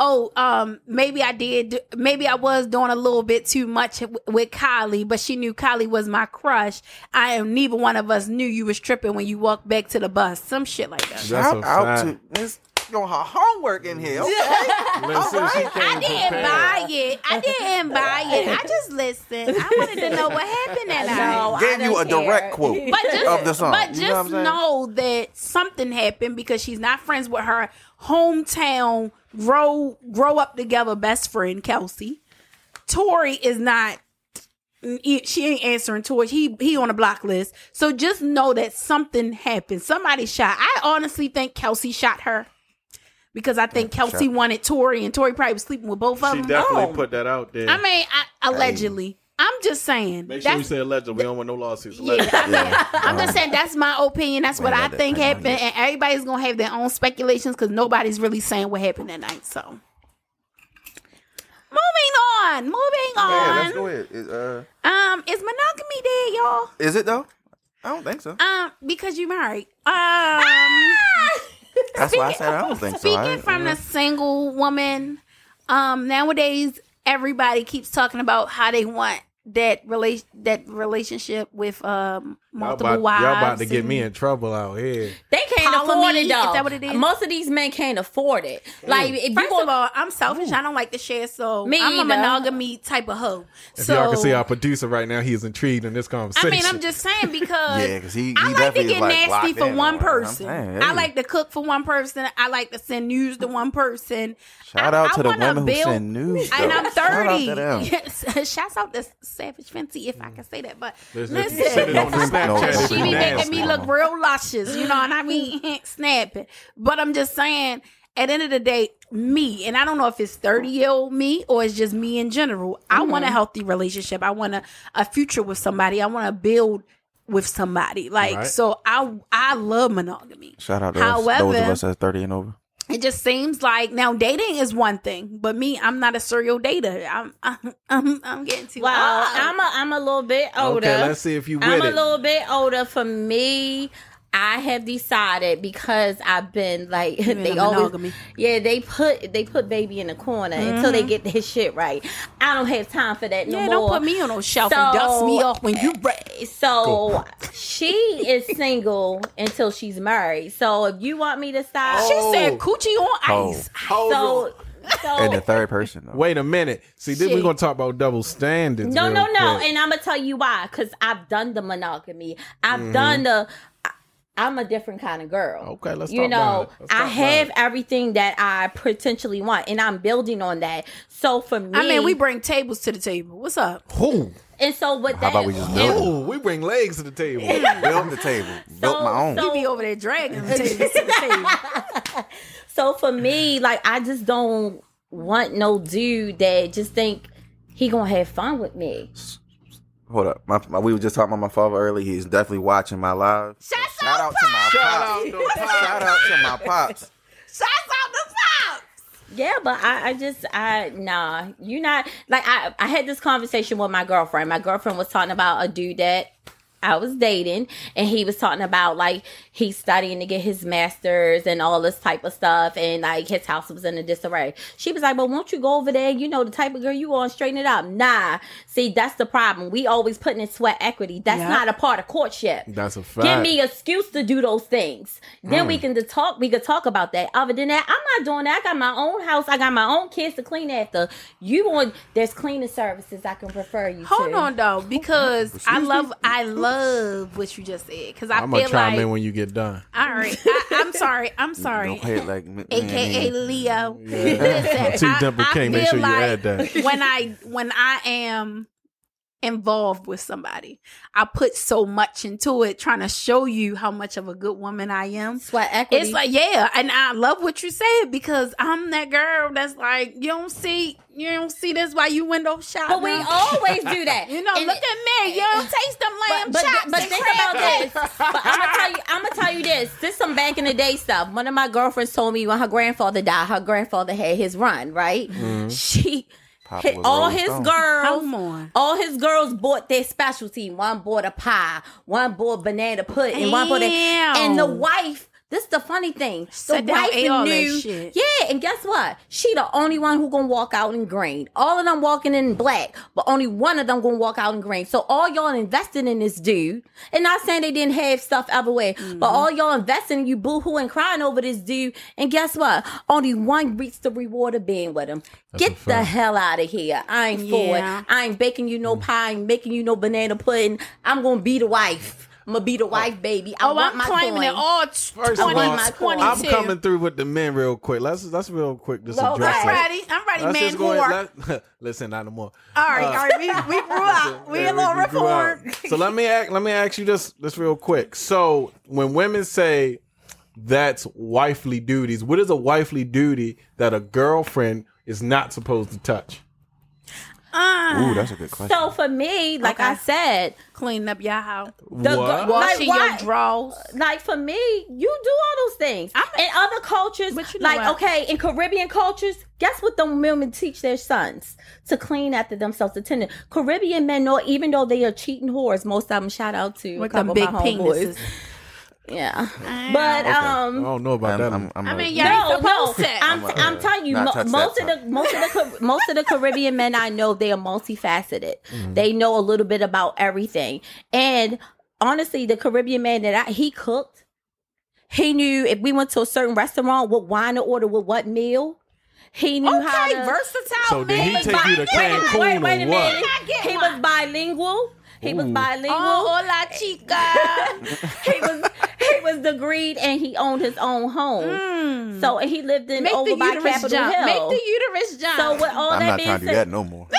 Oh, um, maybe I did. Maybe I was doing a little bit too much w- with Kylie, but she knew Kylie was my crush. I am. Neither one of us knew you was tripping when you walked back to the bus. Some shit like that. That's Shout a out fact. to Miss doing her homework in here. Okay. Listen, she I didn't prepared. buy it. I didn't buy it. I just listened. I wanted to know what happened that No, night. I Gave you don't a direct quote But just, of the song. but You know just know that something happened because she's not friends with her hometown grow grow up together best friend Kelsey. Tory is not. She ain't answering Tory. He he on a block list. So just know that something happened. Somebody shot. I honestly think Kelsey shot her because I think Kelsey shot. wanted Tory, and Tory probably was sleeping with both of She them. She definitely Oh. put that out there. I mean, I, allegedly. I'm just saying. Make sure you say alleged. We don't want no lawsuits. yeah, Alleged. I mean, I'm just saying that's my opinion. That's what Wait, I let think wait, happened, it- and everybody's gonna have their own speculations because nobody's really saying what happened that night. So, moving on, moving on. Yeah, on. let's go ahead. Is, uh, Um, is monogamy dead, y'all? is it though? I don't think so. Um, because you married. Um, That's why I said I don't think so. speaking I- from uh, the single woman, um, nowadays everybody keeps talking about how they want that relation that relationship with um Y'all about, wives. y'all about to get me in trouble out here. They can't Follow afford me, it though. is that what it is? Most of these men can't afford it. Mm. Like if you First go of all, I'm selfish. I don't like to share, so Me I'm a monogamy type of hoe. If so y'all can see our producer right now, he is intrigued in this conversation. I mean, I'm just saying because Yeah, 'cause he- he I like to get like, nasty for one on person. saying, I like to cook for one person. I like to send news to one person. Shout I- out I to the wanna women who send news, And. I'm 30. Shout out 30. to them. Shouts out to Savage Fenty, if I can say that. But Listen, listen, send it on the No, Snapchat. no, she be making me look real luscious, you know, and I mean snapping. But I'm just saying, at the end of the day, me, and I don't know if it's 30 year old me or it's just me in general. I want Mm-hmm. a healthy relationship. I want a, a future with somebody. I want to build with somebody. Like Right. so I I love monogamy. Shout out to However, us, those of us that's 30 and over. It just seems like now dating is one thing, but me, I'm not a serial dater. I'm I'm I'm, I'm getting too Well, old. I'm a I'm a little bit older. Okay, let's see if you I'm a little bit older. For me, I have decided because I've been like they in always monogamy. yeah they put they put baby in the corner until they get their shit right. I don't have time for that no yeah, more. don't put me on no shelf and dust me off when you ready. So she is single until she's married. So if you want me to stop, She Oh. said coochie on Oh. ice. Hold so so And the third person, though. Wait a minute. See, then we're gonna talk about double standards. No, no, no. quick. And I'm gonna tell you why. Because I've done the monogamy. I've Mm-hmm. done the. I- I'm a different kind of girl. Okay, let's You talk about know, it. Let's I have it. everything that I potentially want, and I'm building on that. So for me, I mean, we bring tables to the table. What's up? Who? and so what? How that, about we just build it? Oh, we bring legs to the table. build the table. Built my own. so- You be over there dragging the tables to the table. So for me, like I just don't want no dude that just think he gonna have fun with me. Hold up. My, my, we were just talking about my father earlier. He's definitely watching my live. Shout Shout out to my Shout pops. out Pops. Shout out to my pops. Shouts out the pops. Yeah, but I, I just I nah, you not like I I had this conversation with my girlfriend. My girlfriend was talking about a dude that I was dating and he was talking about like he's studying to get his masters and all this type of stuff and like his house was in a disarray. She was like, But won't you go over there? You know the type of girl you want straighten it up. Nah. See, that's the problem. We always putting in sweat equity. That's Yeah. not a part of courtship. That's a fact. Give me excuse to do those things. Then we mm. can just talk. We could talk about that. Other than that, I'm not doing that. I got my own house. I got my own kids to clean after. You want? There's cleaning services I can refer you Hold to. on though, because I love I love what you just said. Because I I'm gonna feel chime like in when you get done. all right. I, I'm sorry. I'm sorry. Don't play it like me. AKA Leo. T Listen, I, Dimple I King, make feel sure you like add that. when I when I am involved with somebody, I put so much into it, trying to show you how much of a good woman I am. Sweat equity. It's like, yeah, and I love what you said because I'm that girl that's like, you don't see, you don't see this why you window shop. but we always do that. you know, And- look at me, you don't taste them lamb but, chops. but, but think crab about cakes. this. But I'm gonna tell you. I'm gonna tell you this. This some back in the day stuff. One of my girlfriends told me when her grandfather died, her grandfather had his run. Right? Mm-hmm. She. Papa hit- all Rolling his Stone. girls, Come on. all his girls bought their specialty. One bought a pie, one bought banana pudding, and one bought a, Damn. and the wife. This is the funny thing. The Sat down, wife ate all that knew, shit. yeah, and guess what? She the only one who gonna walk out in green. All of them walking in black, but only one of them gonna walk out in green. So all y'all invested in this dude, and not saying they didn't have stuff everywhere, Mm-hmm. but all y'all investing, you boo and crying over this dude, and guess what? Only one reached the reward of being with him. a Get the hell out of here! I ain't for it. I ain't baking you no pie. I ain't making you no banana pudding. I'm gonna be the wife. I'm gonna be the wife, baby. I Oh, want I'm my claiming coin. it all. First 20, of all, my I'm coming through with the men real quick. Let's let's real quick just Well, address I'm ready. I'm ready, Let's man. just go whore. ahead. Let, listen, not no more. all right, Uh, all right. We, we grew up. We Yeah, a little we reformed. So let me ask, let me ask you this this real quick. So when women say that's wifely duties, what is a wifely duty that a girlfriend is not supposed to touch? Uh, Ooh, that's a good question. So for me, like Okay. I said, cleaning up your house, the What? like, washing why- your drawers. like for me, you do all those things. I'm- in other cultures, But you know like what? okay, in Caribbean cultures, guess what the women teach their sons to clean after themselves, to tend. to- Caribbean men know, even though they are cheating whores, most of them. Shout out to a With them big of my homeboys. penises. Yeah, but Okay. I um. don't know about I'm, that. I'm, I'm I a- mean, yeah. No, no. I'm, I'm, uh, I'm telling you, mo- most of the most of the most of the Caribbean men I know, they are multifaceted. Mm-hmm. They know a little bit about everything, and honestly, the Caribbean man that I, he cooked, he knew if we went to a certain restaurant, what wine to order with what meal. He knew how to. versatile So did he take you to Wait, Cancun wait, wait a or what? minute. He was bilingual. He was bilingual. Oh, hola, chica. he was he was degreed and he owned his own home. So and he lived in Make over the by uterus Capitol jump. Hill. Make the uterus jump. so with all I'm that not being trying to do said, that no more.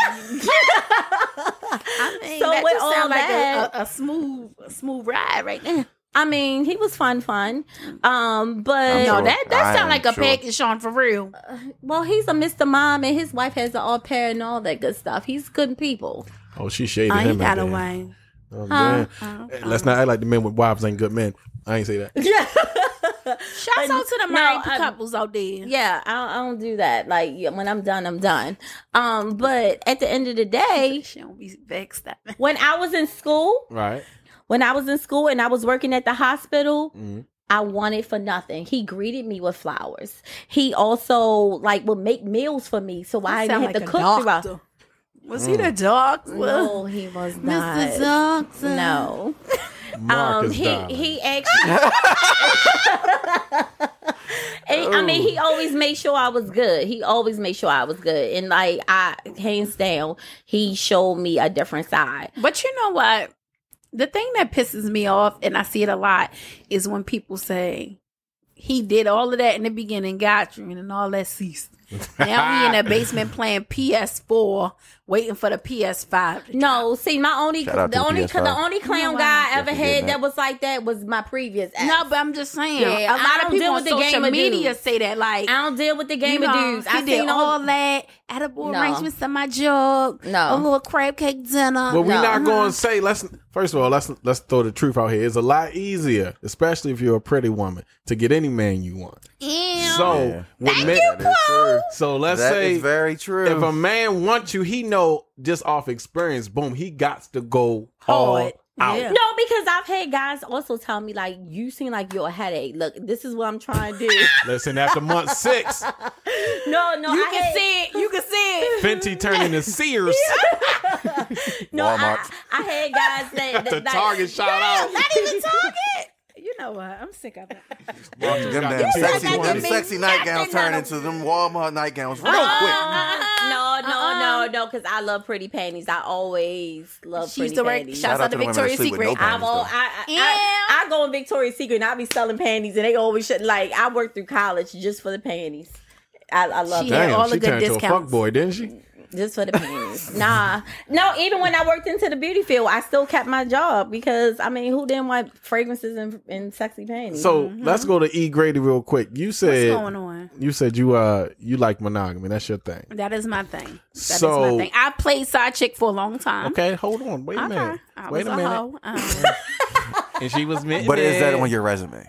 I mean, So that with just all sound like that- a, a, a smooth, a smooth ride right now. I mean, he was fun, fun. Um, but I'm No, that that I sound like a sure. package, Sean, for real. well, he's a Mr. Mom, and his wife has an au pair and all that good stuff. He's good people. Oh, she shaded I him. ain't got a again. wine. Oh, Huh? man. Hey, Let's not act like the men with wives ain't good men. I ain't say that. Yeah, Shouts out to the No, married I- couples out there. yeah. I, I don't do that. Like when I'm done, I'm done. Um, but at the end of the day, She don't be vexed at me. when I was in school, Right. when I was in school and I was working at the hospital, Mhm. I wanted for nothing. He greeted me with flowers. He also like would make meals for me, so I didn't Sound have to like a cook throughout. Doctor. Was he the doctor? No, he was not. Mr. Doctor. No. Marcus Um, he Darling. he actually. And, I mean, he always made sure I was good. He always made sure I was good, and like I, hands down, he showed me a different side. But you know what? The thing that pisses me off, and I see it a lot, is when people say he did all of that in the beginning, got you, and all that ceased. now we in the basement playing PS4, waiting for the PS5. No, see, my only Shout out the only PS5. the only clown No, guy I ever had that that. was like that was my previous ex. No, but I'm just saying. Yeah, a lot I of don't people deal on with the social game of media dudes. say that, like, I don't deal with the you game know, of dudes. I did seen all all that. Edible No. arrangements in my jug. No. A little crab cake dinner. But we're No. not going to uh-huh. say. Let's first of all, let's let's throw the truth out here. It's a lot easier, especially if you're a pretty woman, to get any man you want. Ew. So, Yeah. with men, That is true. so let's That say is very true. if a man wants you, he know just off experience. Boom, he got to go all Hard. out. Yeah. No, because I've had guys also tell me like, "You seem like you're a headache. Look, this is what I'm trying to do." Listen, after month six, no, no, You I can had- see it. You can see it. Fenty turning to Sears. No, I, Walmart. I had guys that, the like- Target shout out. Not even Target. You know what? I'm sick of it. them damn the sexy, big them one. sexy nightgowns turn into them Walmart nightgowns real Uh-uh. quick. No, no, Uh-uh. no, no, because I love pretty panties. I always love She used pretty to work. panties. Shouts Shout out out to to the Victoria's sleep with Secret. no I'm all, I, I, I, I go in Victoria's Secret and I be selling panties and they always should like I worked through college just for the panties. I, I love She that. had Damn, all she the good turned into a discounts. fuck boy, didn't she? Just for the panties. nah, no. Even when I worked into the beauty field, I still kept my job because I mean, who didn't want fragrances and, and sexy panties? So let's go to E Grady real quick. You Mm-hmm. What's said going on? you said you uh you like monogamy. That's your thing. That is my thing. That is So- my thing. I played side chick for a long time. Okay, hold on. Wait a Okay. minute. I Wait was a minute. hoe. Um, And she was meant. But is that on your resume?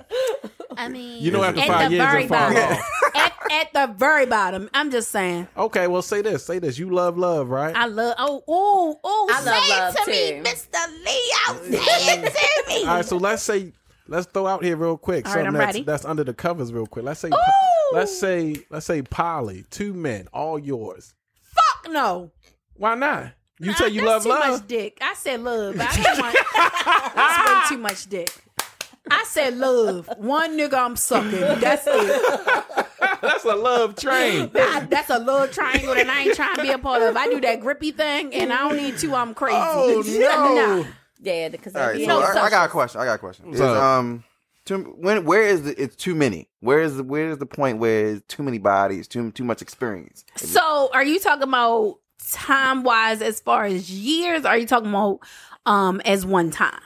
I mean, You know, after at five the years, very it fall bottom. off. at, at the very bottom. I'm just saying. Okay, well, say this. Say this. You love love, right? I love. Oh, oh, oh! I say love, it to too. me, Mister Leo. Say it to me. All right, so let's say let's throw out here real quick All right, something I'm that's, ready. that's under the covers real quick. Let's say Ooh. let's say let's say Polly, two men, all yours. Fuck no. Why not? You Nah, say you that's love too love. much dick. I said love. I didn't want. that's way too much dick. I said love. One nigga I'm sucking. That's it. That's a love train. That- that's a love triangle that I ain't trying to be a part of. I do that grippy thing, and I don't need two. I'm crazy. Oh no! yeah, because All right, you so know, I, I got a question. I got a question. Is, um, too, when where is the, it's too many? Where is the where is the point where it's too many bodies, too too much experience? So, are you talking about time wise as far as years? Or are you talking about um as one time?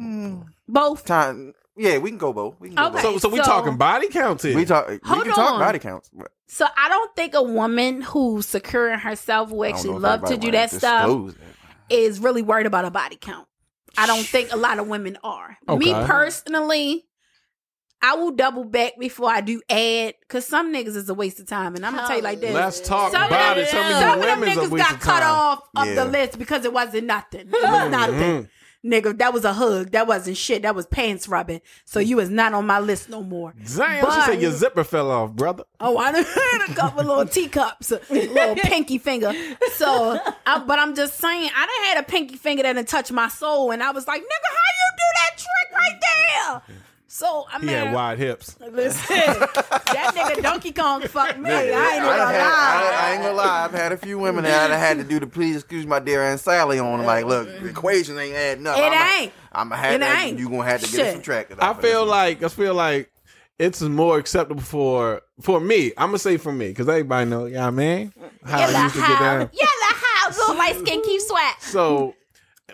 Mm. Both. Time, yeah, we can go both. We can go Okay. So so we So- talking body counts here. We talk. We Hold can talk body counts. So I don't think a woman who's securing herself who actually love to do that stuff disclose that. is really worried about a body count. I don't think a lot of women are. Me personally, I will double back before I do add because some niggas is a waste of time, and I'm gonna tell you like this. Let's talk Some of about them- it. Some of Some of them niggas got of cut time. off of Yeah. the list because it wasn't nothing. It was nothing. Mm-hmm. Nigga, that was a hug. That wasn't shit. That was pants rubbing. So mm. you is not on my list no more. Damn, she But- said your zipper fell off, brother. Oh, I done had a couple little teacups, a little pinky finger. So, I, but I'm just saying, I done had a pinky finger that done touched my soul, and I was like, nigga, how you do that trick right there. So I He mean, had wide hips. listen, that nigga Donkey Kong fucked me. I ain't I, gonna done had, I, lie. I ain't gonna lie. I've had a few women that I had to do the please excuse my dear Aunt Sally on. them. Like, look, the equation ain't adding up. It I'm ain't. I'm gonna have It to. ain't. You gonna have to get Shit. it subtracted. I feel like I feel like it's more acceptable for for me. I'm gonna say for me because everybody know, yeah, man, how I used to get down. Yellow house, little light skin keep sweat. So,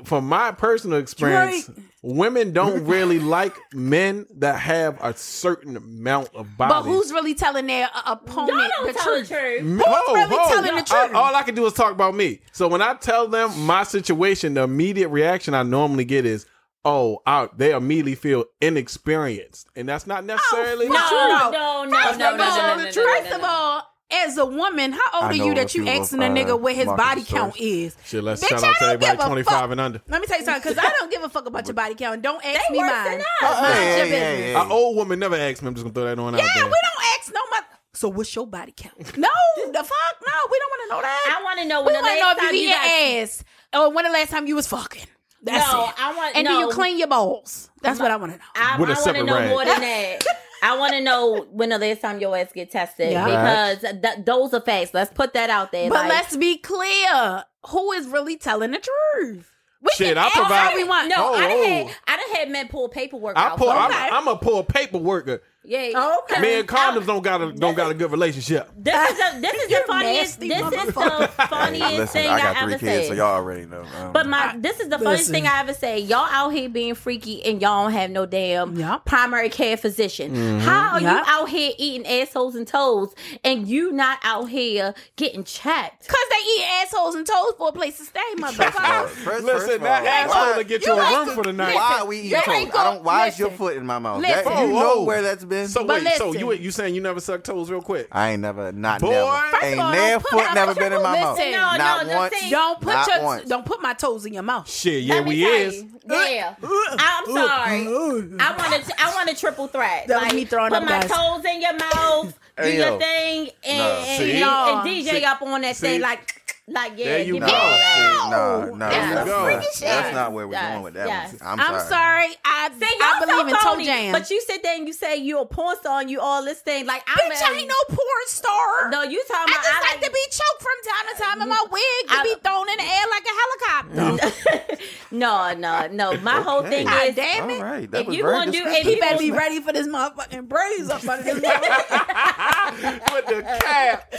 from my personal experience, Drake. Women don't really like men that have a certain amount of body. But who's really telling their uh, opponent Y'all don't the tell the truth? truth. M- really telling the All- truth? All, I can do is talk about me. So when I tell them my situation, the immediate reaction I normally get is, "Oh, I, they immediately feel inexperienced," and that's not necessarily fuck true. no. No, no, First no, of no, all, no, no, no, no, first no, of no. all, as a woman, how old are you that you asking a uh, nigga what his body Stores. count is? Shit, let's Bitch, shout I out to don't everybody give a 25 fuck. and under. Let me tell you something, because I don't give a fuck about your body count. Don't ask They me worse mine. than us. Mind Hey, your hey, business. hey, An old woman never asked me. I'm just gonna throw that on out Yeah, we don't ask no my. So what's your body count? No, the fuck, no, we don't want to know that. I want to know we when the want to know last if you time eat your ass or when the last time you was fucking. That's No, it. I want- And do you clean your balls? That's what I want to know. I, With a I want to know more than that. I want to know when the last time your ass get tested Yeah. because th- those are facts. Let's put that out there. But like, let's be clear: who is really telling the truth? We Shit, can I ask provide- we want. no, Oh, I done oh. had I done had men pull paperwork I out. pull. for I'm, me. Okay. I'm a poor paperworker. Yeah. Okay. Me and condoms don't got a don't got a good relationship. This is the this is the funniest. This is the funniest Listen, thing I I, got three ever kids, said. so y'all already know. Um, But my this is the funniest Listen. thing I ever say. Y'all out here being freaky and y'all don't have no damn Yup. primary care physician. Mm-hmm. How are Yup. you out here eating assholes and toes and you not out here getting checked? Cause they eat assholes and toes for a place to stay, First, motherfucker. first Listen, of that asshole why- to get you you a room to- for the night. Why are we eating toes? I don't. Why is your foot in my mouth? That, you know where that's been. So But wait, so you you saying you never sucked toes real quick? I ain't never, not Boy. never, First ain't all, their foot out never your been in my mouth. listen. No, not no, once. just say- Don't put Not your once. don't put my toes in your mouth. Shit, yeah, we is. you. Yeah, I'm sorry. I want to. I want a triple threat. That was like, me throwing put up, my guys. toes in your mouth, do Hey, your thing, and, No, and, and, and DJ See? up on that See? thing like, like yeah, There you give No, me go. that. see, no, no, There you that's, go. not, shit. that's not where we're Yes, going with that yes. one. I'm, I'm sorry. I, See, y'all I believe so in toe phony, jam. But you sit there and you say you're a porn star and you all this thing like I'm. Bitch, I ain't no porn star. No, you talking I about. just like to be choked from time to time, and my wig to I- be thrown in the air like a helicopter. no, no, no. no. My whole thing God is. damn it. right, that If you very gonna do- if. He you better be ready for this motherfucking braids up under this motherfucker. With the cap.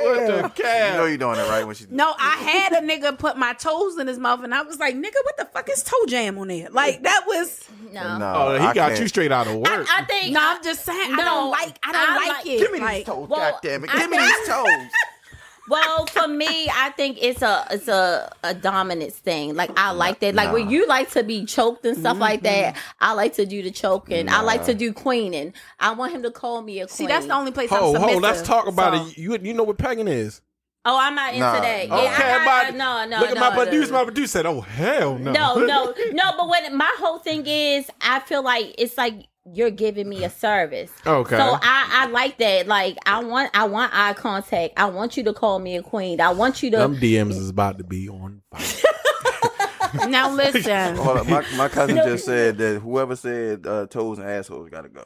With the cap. You know you're doing it right when she. No, I had a nigga put my toes in his mouth, and I was like, "Nigga, what the fuck is toe jam on there?" Like that was. No. No, Oh, he I got can't. you straight out of work. I, I think. No, I'm just saying. I No, don't like. I don't I like, like- it. Give me like, these toes, well, God damn it! I Give me think- these toes. Well, for me, I think it's a it's a, a dominance thing. Like I like that. Like when Nah. you like to be choked and stuff like that, mm-hmm. I like to do the choking. I like to do queening. I want him to call me a queen. See, that's the only place Ho, I'm ho, submissive. let's talk about so. it. You you know what pegging is? Oh, I'm not into Nah. that. Yeah, Okay, I, I, everybody. no, no, Look at my no. producer. My producer said, "Oh hell no." No, no, no. But what my whole thing is, I feel like it's like you're giving me a service. Okay. So I, I like that. Like I want, I want eye contact. I want you to call me a queen. I want you to. Them DMs is about to be on fire. Now listen. Hold up, my, my cousin just said that whoever said uh, toes and assholes got to go.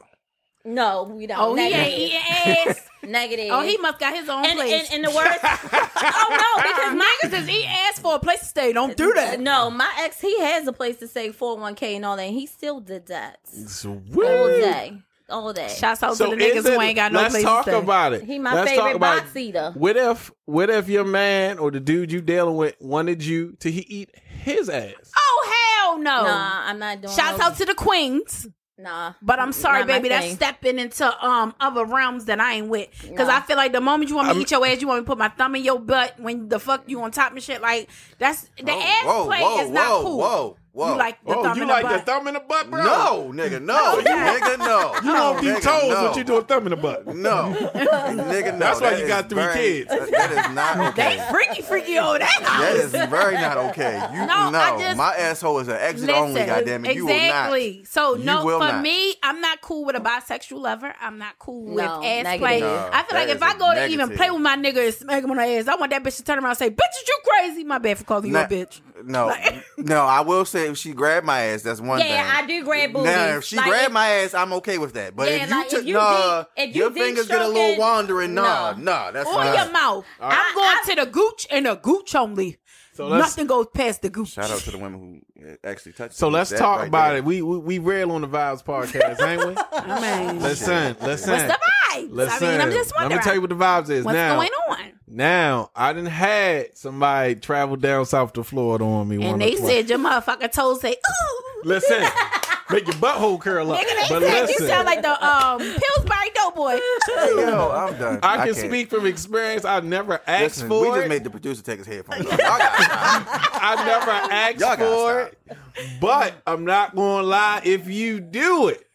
No, we don't. Oh, he Negative. ain't eating ass. Negative. Oh, he must got his own and, place. and, and the worst. oh no, because my Niggas is eating ass for a place to stay. Don't do that. no, my ex he has a place to say 401k and all that. And he still did that all Sweet. day, all day. Shouts out So to the niggas is who it- ain't got no let's place talk to stay. about it. He my let's favorite talk about box eater. What if what if your man or the dude you dealing with wanted you to he eat his ass? Oh hell no! Nah, I'm not doing. Shouts no, out to the queens. Nah, But I'm sorry, baby. That's stepping into um other realms that I ain't with. Because No. I feel like the moment you want me to eat your ass, you want me to put my thumb in your butt when the fuck you on top and shit. Like that's the Whoa, ass whoa, play whoa, is not cool. whoa, whoa. You like the Oh, thumb you in like the the butt? thumb in the butt, bro? No, nigga, no, oh, you nigga, no. You want these nigga, toes, no. but you do a thumb in the butt. No, nigga, no. That's why That you got three very- kids. That, that is not They okay. freaky, freaky over that house. That is very not okay. You No, no, I just- my asshole is an exit only. Goddamn it, you will not. exactly. So You no, will for not. me, I'm not cool with a bisexual lover. I'm not cool with ass negative. play. No, I feel like if I I a go to even play with my nigga and smack him on the ass, I want that bitch to turn around and say, "Bitch, is you crazy?" My bad for calling you a bitch. No, no. I will say if she grabbed my ass, that's one thing. Yeah, I do grab boobies. Now, if she Like, grabbed if- my ass, I'm okay with that. But Yeah, if you like, took, if you nah, deep- if you your deep fingers get a little stroking, wandering, nah, no. nah, that's on fine. your mouth. I'm going I- to the gooch and the gooch only. So Nothing goes past the gooch. Shout out to the women who uh, actually touched. so it. let's That talk right about there. it. We, we we real on the vibes podcast, ain't we? I mean, Listen, listen. what's the vibes? Listen, I mean, I'm just wondering. let me tell you what the vibes is what's now. going on? Now I didn't had somebody travel down south to Florida on me, one And they said your motherfucking toes say, ooh. "Listen, make your butthole curl up." Nigga, they But said listen, you sound like the um Pillsbury Doughboy. Yo, I'm done. I can can't. speak from experience. I never asked Listen, for we it. just made the producer take his headphones off. Y'all gotta stop. I never asked Y'all gotta for it. But I'm not gonna lie. If you do it,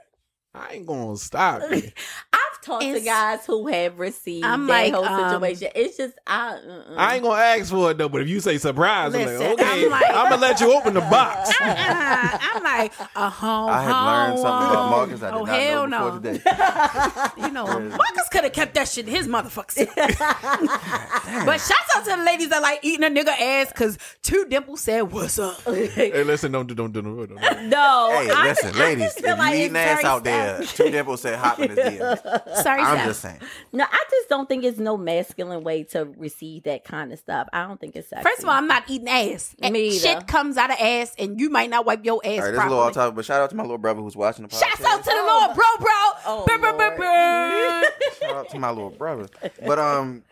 I ain't gonna stop you. I've talked to guys who have received I'm that like, whole um, situation. it's just I. Uh-uh. I ain't gonna ask for it though. But if you say surprise, I'm like, okay, I'm like- I'm gonna let you open the box. Uh-uh. I'm like, a home. I had learned something about Marcus I did oh, not hell know no. today. You know, Marcus could have kept that shit in his motherfuckers. but shouts out to the ladies that like eating a nigga ass because Two dimples said, What's up? hey, listen, don't do, don't do, don't do. No. Hey, I- listen, I ladies, just if you like eating ass out there, sad. Two Dimple said hop in his DMs. Sorry, I'm Sal. just saying. No, I just don't think it's no masculine way to receive that kind of stuff. I don't think it's sexy. First of all, I'm not eating ass. Me either. Shit comes out of ass, and you might not wipe your ass All right, this is a little off topic, but shout out to my little brother who's watching the podcast. Shout out to the Lord, bro, bro. Oh, Brr, brr, brr, Lord. brr. Shout out to my little brother. But um,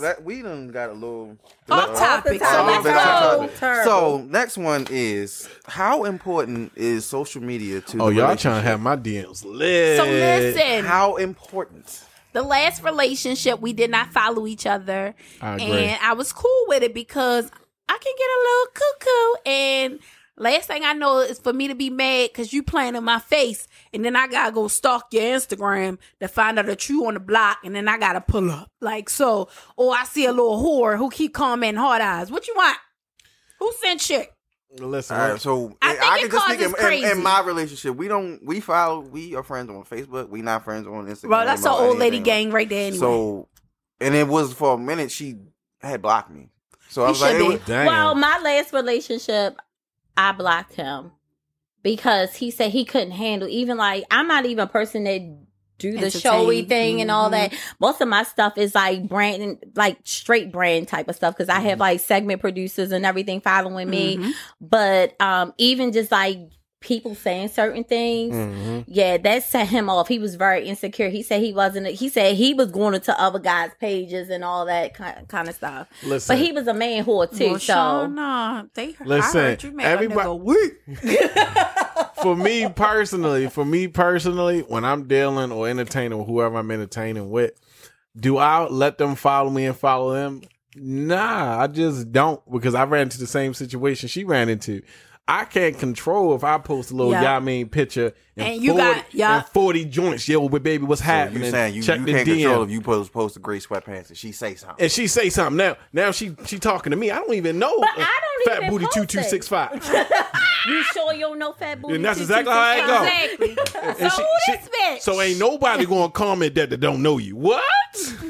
that we done got a little Off uh, topic. Off So let's bit off topic. So next one is how important is social media to Oh, the y'all trying to have my DMs lit? So listen, how important? the last relationship we did not follow each other, I agree. and I was cool with it because I can get a little cuckoo. And last thing I know is for me to be mad because you playing in my face, and then I gotta go stalk your Instagram to find out that you on the block, and then I gotta pull up like so. Or I see a little whore who keep commenting hard eyes. What you want? Who sent shit? Listen, All right, so I I, think I it can just speak in, in, in my relationship. We don't we follow we are friends on Facebook. We not friends on Instagram. Bro, that's an old lady anything. gang right there. Anyway. So, and it was for a minute she had blocked me. So I was like, be. was- damn. Well, my last relationship, I blocked him because he said he couldn't handle even like I'm not even a person that do the showy thing and all that. Most of my stuff is like brand, like straight brand type of stuff because I have like segment producers and everything following me. Mhm. But um, even just like people saying certain things, Mhm. yeah, that set him off. He was very insecure. He said he wasn't. He said he was going into other guys' pages and all that kind kind of stuff. listen. But he was a man whore too. Well, so Sean, nah, they Listen, I heard you make everybody- a weak. for me personally, for me personally, when I'm dealing or entertaining with whoever I'm entertaining with, do I let them follow me and follow them? Nah, I just don't because I ran into the same situation she ran into. I can't control if I post a little Yeah. y'all picture and, And you 40, got- yeah. and 40 joints. Yo, but baby, what's so happening? you saying you, Check you the can't DM. control if you post post the gray sweatpants and she say something. and she say something now. Now she she talking to me. I don't even know. But uh, I don't Fat even booty post two it. two six five. you sure you don't know fat booty? And that's exactly two, how six, it go. Exactly. So she- who she- this bitch? So ain't nobody gonna comment that that don't know you. What?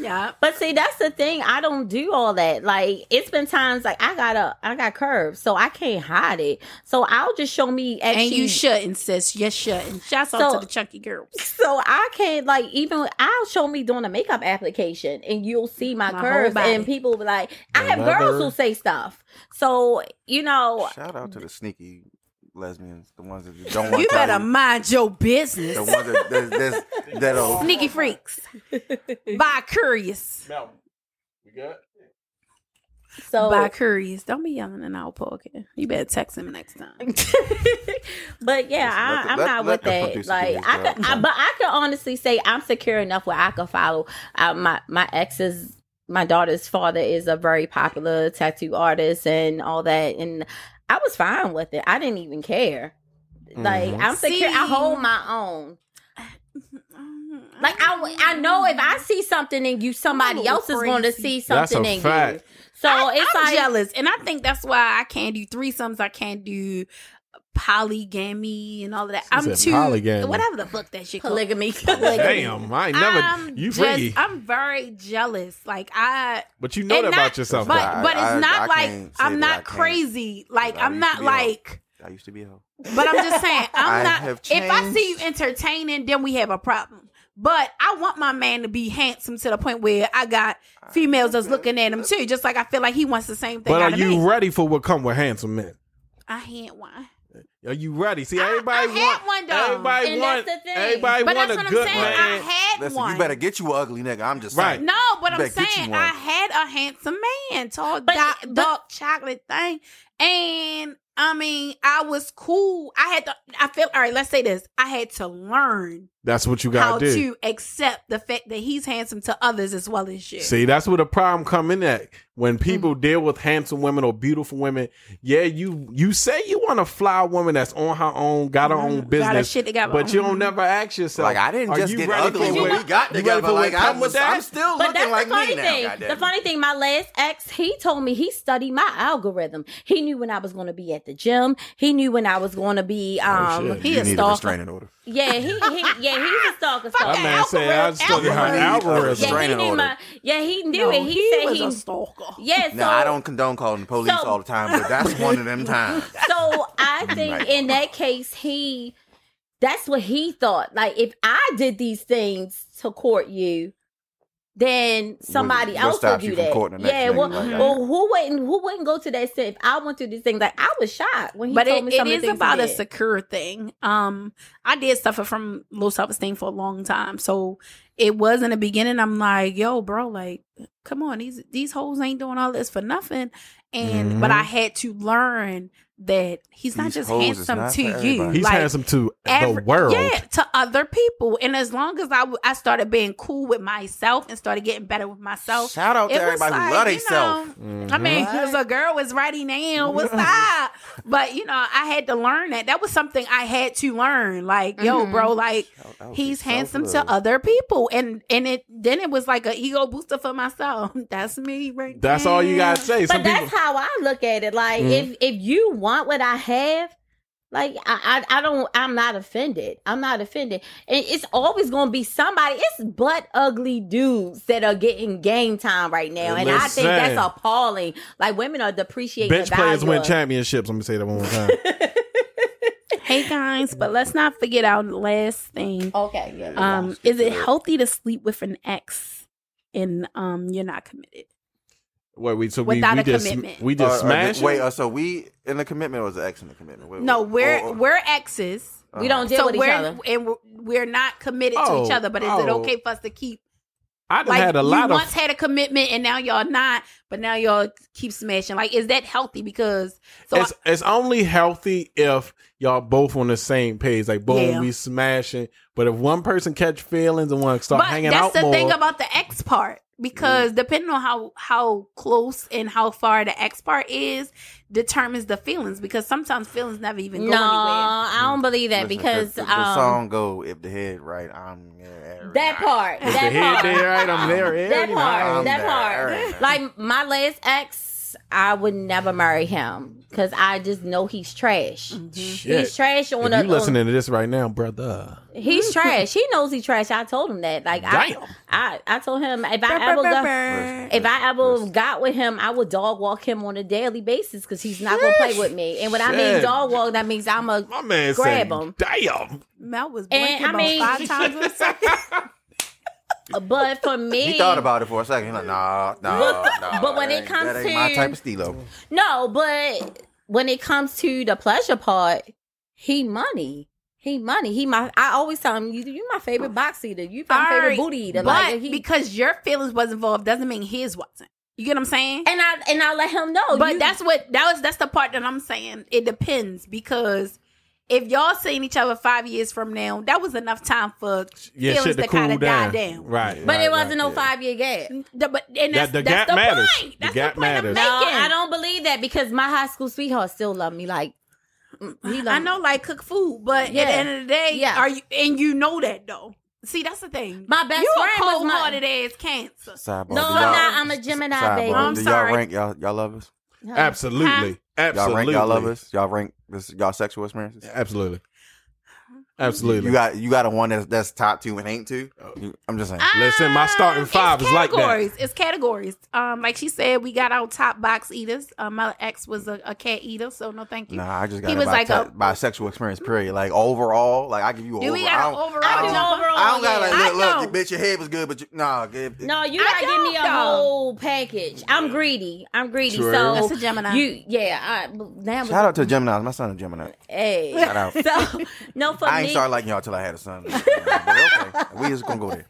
yeah. But see, that's the thing. I don't do all that. Like it's been times like I got a I got curves, so I can't hide it. So I'll just show me actually. And you shouldn't, sis. You shouldn't. Shouts out to the chunky girls. So I can't like even I'll show me doing a makeup application and you'll see my, My curves and people will be like I Yeah, have my girls who say stuff. So you know Shout out to the sneaky lesbians, the ones that you don't want You to tell better mind your business. the ones that that, that, that'll Sneaky freaks. by curious. We good? So by curious. Don't be yelling in our podcast. You better text him next time. but yeah, Let the- I, I'm let- not let with that. Like I could. I, but I could honestly say I'm secure enough where I could follow uh, my my ex's. My daughter's father is a very popular tattoo artist and all that, and I was fine with it. I didn't even care. Like Mhm. I'm secure. I hold my own. Like I, I know if I see something in you, somebody else is going to see something in fact. you. So I, it's I'm like jealous, and I think that's why I can't do threesomes. I can't do polygamy and all of that. I'm too polygamy. whatever the fuck that shit called. Polygamy. Damn, I ain't never. I'm you just- freaky, I'm very jealous. Like I, but you know and that not- about yourself. but though. I- but it's I- not I like can't I'm not crazy. Like I I'm not to be a hoe. like. I used to be a hoe. But I'm just saying, I'm I not. have If I see you entertaining, then we have a problem. But I want my man to be handsome to the point where I got ah, females that's looking at him too. Just like I feel like he wants the same thing but out are of you me. ready for what come with handsome men? I had one. Are you ready? See, I- everybody I had want. one, though. everybody And want. that's the thing. Everybody But want that's a what I'm good saying. man. I had Listen, one. you better get you an ugly nigga. I'm just Right. saying. No, but You I'm better get you saying one. I had a handsome man, tall, But- dark, but- dark chocolate thing, and I mean, I was cool. I had to. I feel all right. Let's say this. I had to learn That's what you gotta do. to accept the fact that he's handsome to others as well as you. See, that's where the problem come in at. When people Mm. deal with handsome women or beautiful women, yeah, you you say you want a fly woman that's on her own, got her own Mhm. business, Got shit together. but you don't Mhm. never ask yourself. Like I didn't are just you get ready ugly for when we got together. Like I'm, with that? I'm still But looking like the funny me now. thing. goddamn The funny thing, my last ex, he told me he studied my algorithm. He knew when I was going to be at the gym. He knew when I was going to be. Um, shit. He you a need a restraining order. Yeah, he, he, yeah, he's a stalker. That stalker. man said I studied her algorithm. algorithm. Yeah, he Restraining knew my. Yeah, he knew No, it. He, he said was he. a stalker. Yeah, so Now I don't condone calling the police So- all the time, but that's one of them times. So I think Right. in that case, he that's what he thought. Like if I did these things to court you, then somebody what else would stops do you that. courting the next Yeah, well, like that? well, who wouldn't who wouldn't go to that extent? If I went through these things, like I was shocked when he but told it, me it some of the is things he about a secure thing. Um, I did suffer from low self esteem for a long time, so it was in the beginning. I'm like, yo, bro, like, come on, these these hoes ain't doing all this for nothing. And but Mhm. I had to learn that he's not These just handsome not to you. He's like, handsome to every- the world. Yeah, to other people. And as long as I, w- I started being cool with myself and started getting better with myself, Shout out to everybody like, who love you themselves. know, I mean, Right. because a girl was writing now, what's up? But you know, I had to learn that. That was something I had to learn. Like, yo, Mhm. bro, like Shout he's to handsome to other people, and and it then it was like an ego booster for myself. That's me, right? That's all you gotta say. Some But that's people, how I look at it. Like Mhm. if if you want what I have, like I, I I don't I'm not offended. I'm not offended. And it's always gonna be somebody. It's butt ugly dudes that are getting game time right now. And I think that's appalling. Like women are depreciating bench the players value win of- championships. Let me say that one more time. Hey guys, but let's not forget our last thing. Okay, yeah. Um, is it healthy to sleep with an ex and um you're not committed? Wait, we so we, Without we a just commitment. we just Uh, uh, smashed. wait, uh, so we in the commitment or was the ex in the commitment? Wait, No, wait, we're or- or- we're exes. we don't deal so with each we're other. and we're, we're not committed to Oh, each other. But is it oh. okay for us to keep I done like had a lot you of once had a commitment and now y'all not, but now y'all keep smashing? Like, is that healthy? Because so it's it's only healthy if y'all both on the same page. Like boom, Yeah. we smashing. But if one person catch feelings and want to start but hanging that's out the more, thing about the X part because depending on how how close and how far the X part is determines the feelings because sometimes feelings never even go No, anywhere. I don't believe that Listen, because the, the, the um, song go if the head right, I'm there. that part, if the that head part, there, right, I'm there. that part, I'm that there part. Like my last ex, I would never marry him because I just know he's trash. Mm-hmm. Shit. He's trash on If a. you listening to this right now, brother, He's trash. He knows he's trash. I told him that. Like I, Damn. I, I told him if I ever got, if I ever got with him, I would dog walk him on a daily basis because he's not gonna play with me. And when I mean dog walk, that means I'm a my man grab said, him. "Damn." Mel was And, blinking I mean- five times or something. But for me, He thought about it for a second. He's like, nah, nah, But- nah. but when it ain't- comes that ain't my type of stilo. No, but when it comes to the pleasure part, he money. He money. He my. I always tell him, you you my favorite box eater. You my favorite Alright, booty eater. But Like he, because your feelings was involved doesn't mean his wasn't. You get what I'm saying? and I and I let him know. but you- that's what that was. That's the part that I'm saying. It depends because if y'all seeing each other five years from now, that was enough time for Yeah, feelings to to cool kind of die down. down. Right. But right, it wasn't right, no yeah. five year gap. The, but and that's, the that's gap the matters. point. The That's gap the point matters. I'm No. I don't believe that because my high school sweetheart still love me. Like mm, he love I know, like cook food, but Yeah. at the end of the day, Yeah. are you? And you know that though. See, that's the thing. My best you friend a was cold my- hearted ass cancer. Sidebar. No, I'm not. I'm a Gemini, sidebar, baby. I'm do sorry. y'all rank y'all y'all lovers? Absolutely. Absolutely. Y'all rank y'all lovers? Y'all rank This y'all sexual experiences. Absolutely. Absolutely. You got you got a one that's that's top two and ain't two. I'm just saying. Listen, my starting five it's is like that. categories. It's categories. Um, like she said, we got our top box eaters. Um, my ex was a, a cat eater, so no thank you. Nah, I just got He it was by, like te- a- by sexual experience. Period. Like overall, like I give you. Do over, we I don't, an overall? I don't, overall, I don't got yeah. like I look, look, you bitch, your head was good, but you, nah, give, No, you gotta give me a though. whole package. I'm greedy. I'm greedy. True. So That's a Gemini. You, yeah. I, now Shout out to Gemini. My son a Gemini. Hey. Shout out. So no, for I ain't me, started liking y'all till I had a son. but okay, we just gonna go there.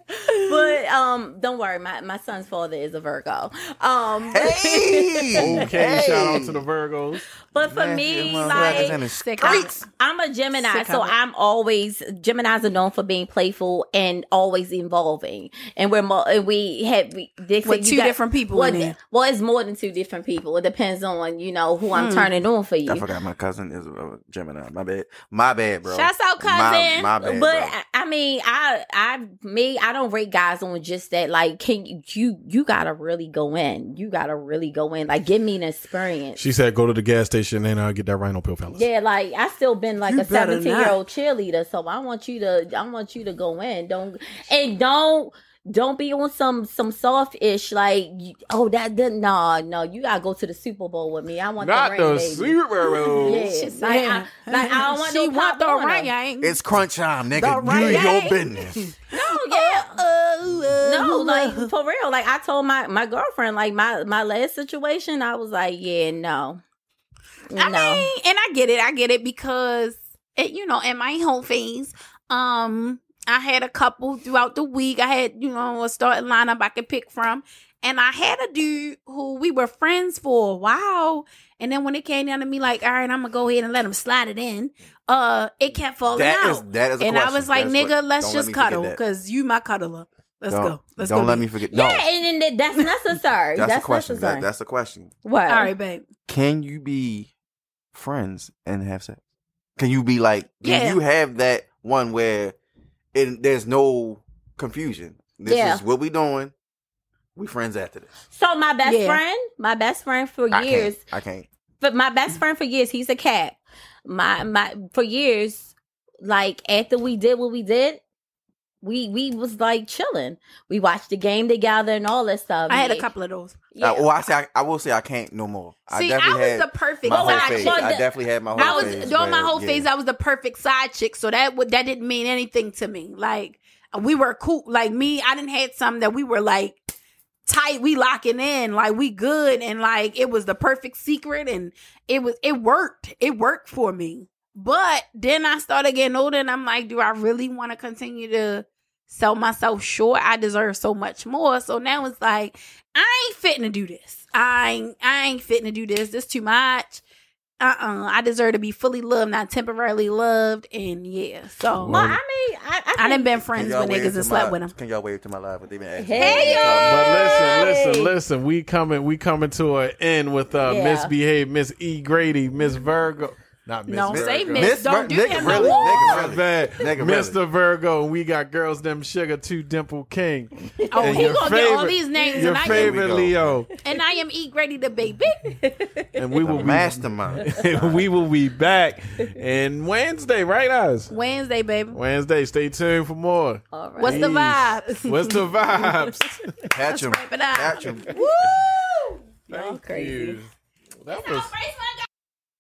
but um, don't worry. My my son's father is a Virgo. Um, Hey, Okay, shout out to the Virgos. but for Man, me, like in the Sick streets. of. I'm a Gemini, Sick so. I'm always Gemini's are known for being playful and always evolving. And we're mo- and we have we they With two got- different people Well, in there. well, it's more than two different people. It depends on you know who Hmm. I'm turning on for you. I forgot my cousin is a Gemini. My bad. My bad, bro. Shouts out, My- cousin. My, bad, but bro. I, I mean, I, I, me, I don't rate guys on just that. Like, can you, you, you gotta really go in. You gotta really go in. Like, give me an experience. She said, "Go to the gas station and uh, get that rhino pill, fellas." yeah, like I still been like You a better seventeen year old cheerleader, so I want you to, I want you to go in. Don't and don't. Don't be on some some soft ish like oh that didn't no no you gotta go to the Super Bowl with me I want Not the the baby. Super Bowl. yeah She like, said, I, like I don't want she no want the pop ring. it's crunch time, nigga. The Do your business. no yeah Oh, no, like for real. Like I told my my girlfriend, like my my last situation, I was like, yeah, no, I no. mean, and I get it. I get it because it, you know, in my whole phase, um, I had a couple throughout the week. I had, you know, a starting lineup I could pick from. And I had a dude who we were friends for a while. And then when it came down to me, like, all right, I'm gonna go ahead and let him slide it in. Uh, it kept falling That out. is that is a and I was like, That's nigga, what- let's don't let just cuddle because you my cuddler. Let's don't, go. Let's don't go. let me forget. No, Yeah, and then that's necessary. that's that's the question. That, that's the question. what? All right, babe. Can you be friends and have sex? Can you be like? Can Yeah. you have that one where it, there's no confusion? This Yeah. is what we doing. We friends after this. So my best Yeah. friend, my best friend for I years, can't. I can't. but my best friend for years, he's a cat. My my for years, like after we did what we did, we we was like chilling. We watched the game together and all that stuff. I had a couple of those. Yeah. Uh, well, I say I, I will say I can't no more. See, I I, definitely was had the perfect my whole side chick. Well, I definitely had my whole I was phase. during my whole yeah. phase. I was the perfect side chick, so that would that didn't mean anything to me. Like we were cool. Like me, I didn't had something that we were like tight. We locking in, like we good, and like it was the perfect secret, and it was it worked. It worked for me. But then I started getting older, and I'm like, do I really want to continue to sell myself short? I deserve so much more. So now it's like I ain't fitting to do this. I ain't, I ain't fitting to do this. This too much uh-uh i deserve to be fully loved not temporarily loved and yeah so Well, I mean, I, I, i done been friends with niggas to and slept my- with them Can y'all wave to my live? What they been asking? Hey, me? But listen, listen, listen. We coming, we coming to an end with uh, Yeah. Ms. Behave, Miss E Grady, Miss Virgo, not Miss No, Virgo. say Miss. Miss Don't Vir- do nigga, him really? no more. Nigga, really? bad. Nigga, really? Mr. Virgo, and we got girls them sugar two dimple king. oh And he your gonna get all these names Your and I, favorite Here. Leo, and I am eat ready the baby and we will The be mastermind. we will be back in Wednesday, right, guys? wednesday baby Wednesday. Stay tuned for more. All right. what's the vibes? What's the vibes? Catch him. wrap it up. Catch him. Y'all Thank crazy. you. That was Celebrate my